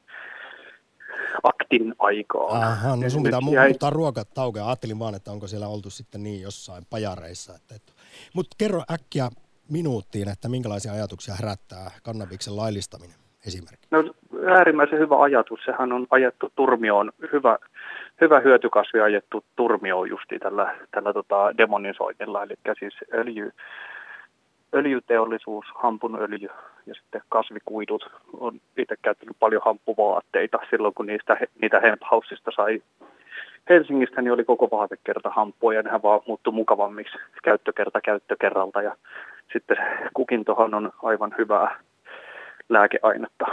aktin aikaa. Aha, no sun pitää jäi... muuttaa ruokataukoja. Ajattelin vaan, että onko siellä oltu sitten niin jossain pajareissa. Että, että. Mutta kerro äkkiä minuuttiin, että minkälaisia ajatuksia herättää kannabiksen laillistaminen esimerkiksi? No äärimmäisen hyvä ajatus. Sehän on ajettu turmioon, hyvä, hyvä hyötykasvi ajettu turmioon justi tällä, tällä tota demonisoinnilla, eli siis öljy, öljyteollisuus, hampunöljy ja sitten kasvikuidut. on itse käyttänyt paljon hamppuvaatteita silloin, kun niistä, niitä hemp sai Helsingistä, niin oli koko vaatekerta hamppua ja nehän vaan muuttui mukavammiksi käyttökerta käyttökerralta. Ja sitten kukintohan on aivan hyvää lääkeainetta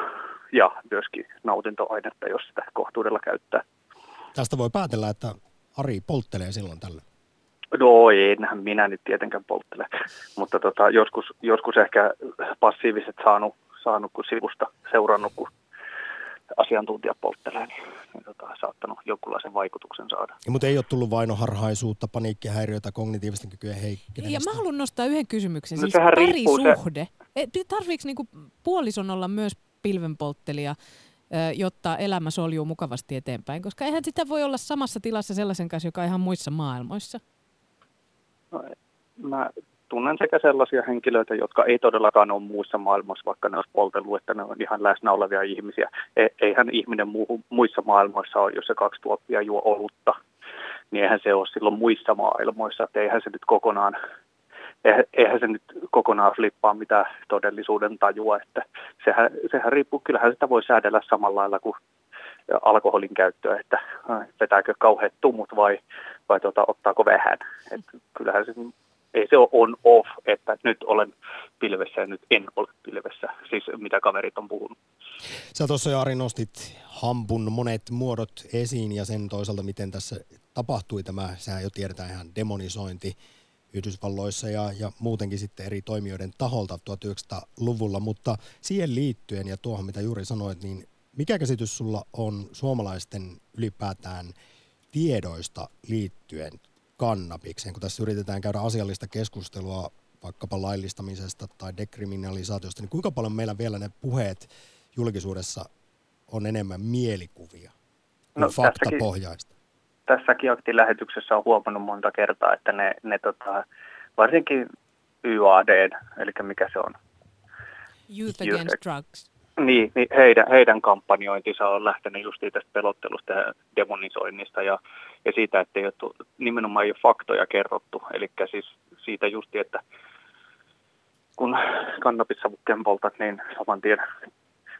ja myöskin nautintoainetta, jos sitä kohtuudella käyttää. Tästä voi päätellä, että Ari polttelee silloin tällöin. No enhän minä nyt tietenkään polttele, mutta tota, joskus, joskus ehkä passiiviset saanut, saanut kun sivusta seurannut, kun asiantuntijat polttelee, niin, niin tota, saattanut jonkunlaisen vaikutuksen saada. Ja, mutta ei ole tullut vainoharhaisuutta, paniikkihäiriötä, kognitiivisten kykyjen heikkenemistä? Ja mä haluan nostaa yhden kysymyksen, no, siis parisuhde. Se... Tarviiko niinku puolison olla myös pilvenpolttelija, jotta elämä soljuu mukavasti eteenpäin? Koska eihän sitä voi olla samassa tilassa sellaisen kanssa, joka on ihan muissa maailmoissa. Mä tunnen sekä sellaisia henkilöitä, jotka ei todellakaan ole muissa maailmassa, vaikka ne olisi poltellut, että ne on ihan läsnä olevia ihmisiä. E- eihän ihminen muu, muissa maailmoissa ole, jos se kaksi tuoppia juo olutta, niin eihän se ole silloin muissa maailmoissa, että eihän se nyt kokonaan eihän se nyt kokonaan flippaa mitään todellisuuden tajua, että sehän, sehän riippuu, kyllähän sitä voi säädellä samalla lailla kuin alkoholin käyttöä, että vetääkö kauheat tummut vai, vai tuota, ottaako vähän. Et kyllähän se ei se ole on-off, että nyt olen pilvessä ja nyt en ole pilvessä, siis mitä kaverit on puhunut. Sä tuossa Jari nostit hampun monet muodot esiin ja sen toisaalta miten tässä tapahtui tämä, sehän jo tiedetään ihan demonisointi Yhdysvalloissa ja, ja muutenkin sitten eri toimijoiden taholta 1900-luvulla, mutta siihen liittyen ja tuohon mitä juuri sanoit, niin mikä käsitys sulla on suomalaisten ylipäätään tiedoista liittyen kannabikseen, kun tässä yritetään käydä asiallista keskustelua vaikkapa laillistamisesta tai dekriminalisaatiosta, niin kuinka paljon meillä vielä ne puheet julkisuudessa on enemmän mielikuvia kuin no, faktapohjaista? Tässäkin aktilähetyksessä on huomannut monta kertaa, että ne, ne tota, varsinkin YAD, eli mikä se on? Youth Against Drugs. Niin, niin heidän, heidän kampanjointinsa on lähtenyt just tästä pelottelusta ja demonisoinnista ja, ja siitä, että ei ole, nimenomaan ei ole faktoja kerrottu. Eli siis siitä just, että kun kannabissavukkeen poltat, niin saman tien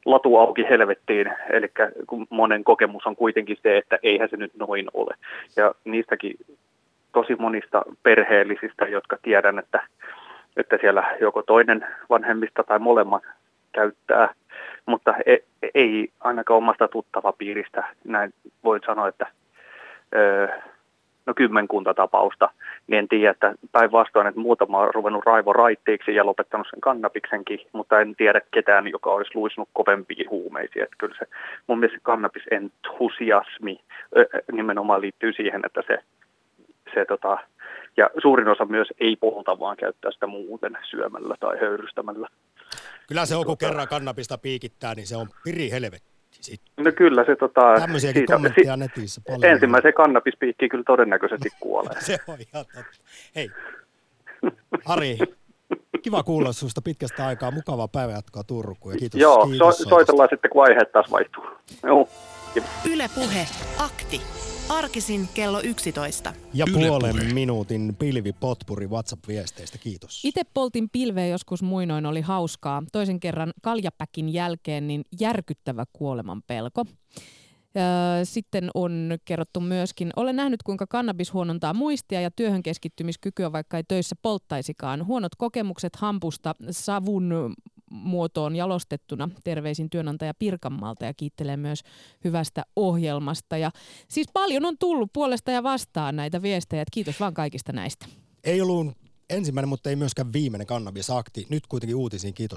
latu auki helvettiin, eli kun monen kokemus on kuitenkin se, että eihän se nyt noin ole. Ja niistäkin tosi monista perheellisistä, jotka tiedän, että, että siellä joko toinen vanhemmista tai molemmat käyttää, mutta ei, ei ainakaan omasta piiristä, näin voin sanoa, että no kymmenkunta tapausta, niin en tiedä, että päinvastoin, että muutama on ruvennut raivo raitteiksi ja lopettanut sen kannabiksenkin, mutta en tiedä ketään, joka olisi luisunut kovempiin huumeisiin. Että kyllä se mun mielestä kannabisentusiasmi nimenomaan liittyy siihen, että se, se tota, ja suurin osa myös ei polta, vaan käyttää sitä muuten syömällä tai höyrystämällä. Kyllä se on, kun kerran kannabista piikittää, niin se on piri helvetti. No kyllä se tota... Tämmöisiäkin siitä, kommentteja si- netissä paljon. Ensimmäisen kannabispiikkiin kyllä todennäköisesti <laughs> kuolee. se on ihan totta. Hei, Ari, kiva kuulla sinusta pitkästä aikaa. Mukavaa päivänjatkoa Turkuun ja kiitos. Joo, kiitos so, soitellaan sitten kun aiheet taas vaihtuu. Joo. Yle Puhe, akti. Arkisin kello 11. Ja puolen minuutin pilvipotpuri WhatsApp-viesteistä, kiitos. Itse poltin pilveä joskus muinoin, oli hauskaa. Toisen kerran kaljapäkin jälkeen niin järkyttävä kuoleman pelko. Sitten on kerrottu myöskin, olen nähnyt kuinka kannabis huonontaa muistia ja työhön keskittymiskykyä, vaikka ei töissä polttaisikaan. Huonot kokemukset hampusta, savun muotoon jalostettuna. Terveisin työnantaja Pirkanmaalta ja kiittelee myös hyvästä ohjelmasta. Ja siis paljon on tullut puolesta ja vastaan näitä viestejä. Kiitos vaan kaikista näistä. Ei ollut ensimmäinen, mutta ei myöskään viimeinen kannabisakti. Nyt kuitenkin uutisiin. Kiitos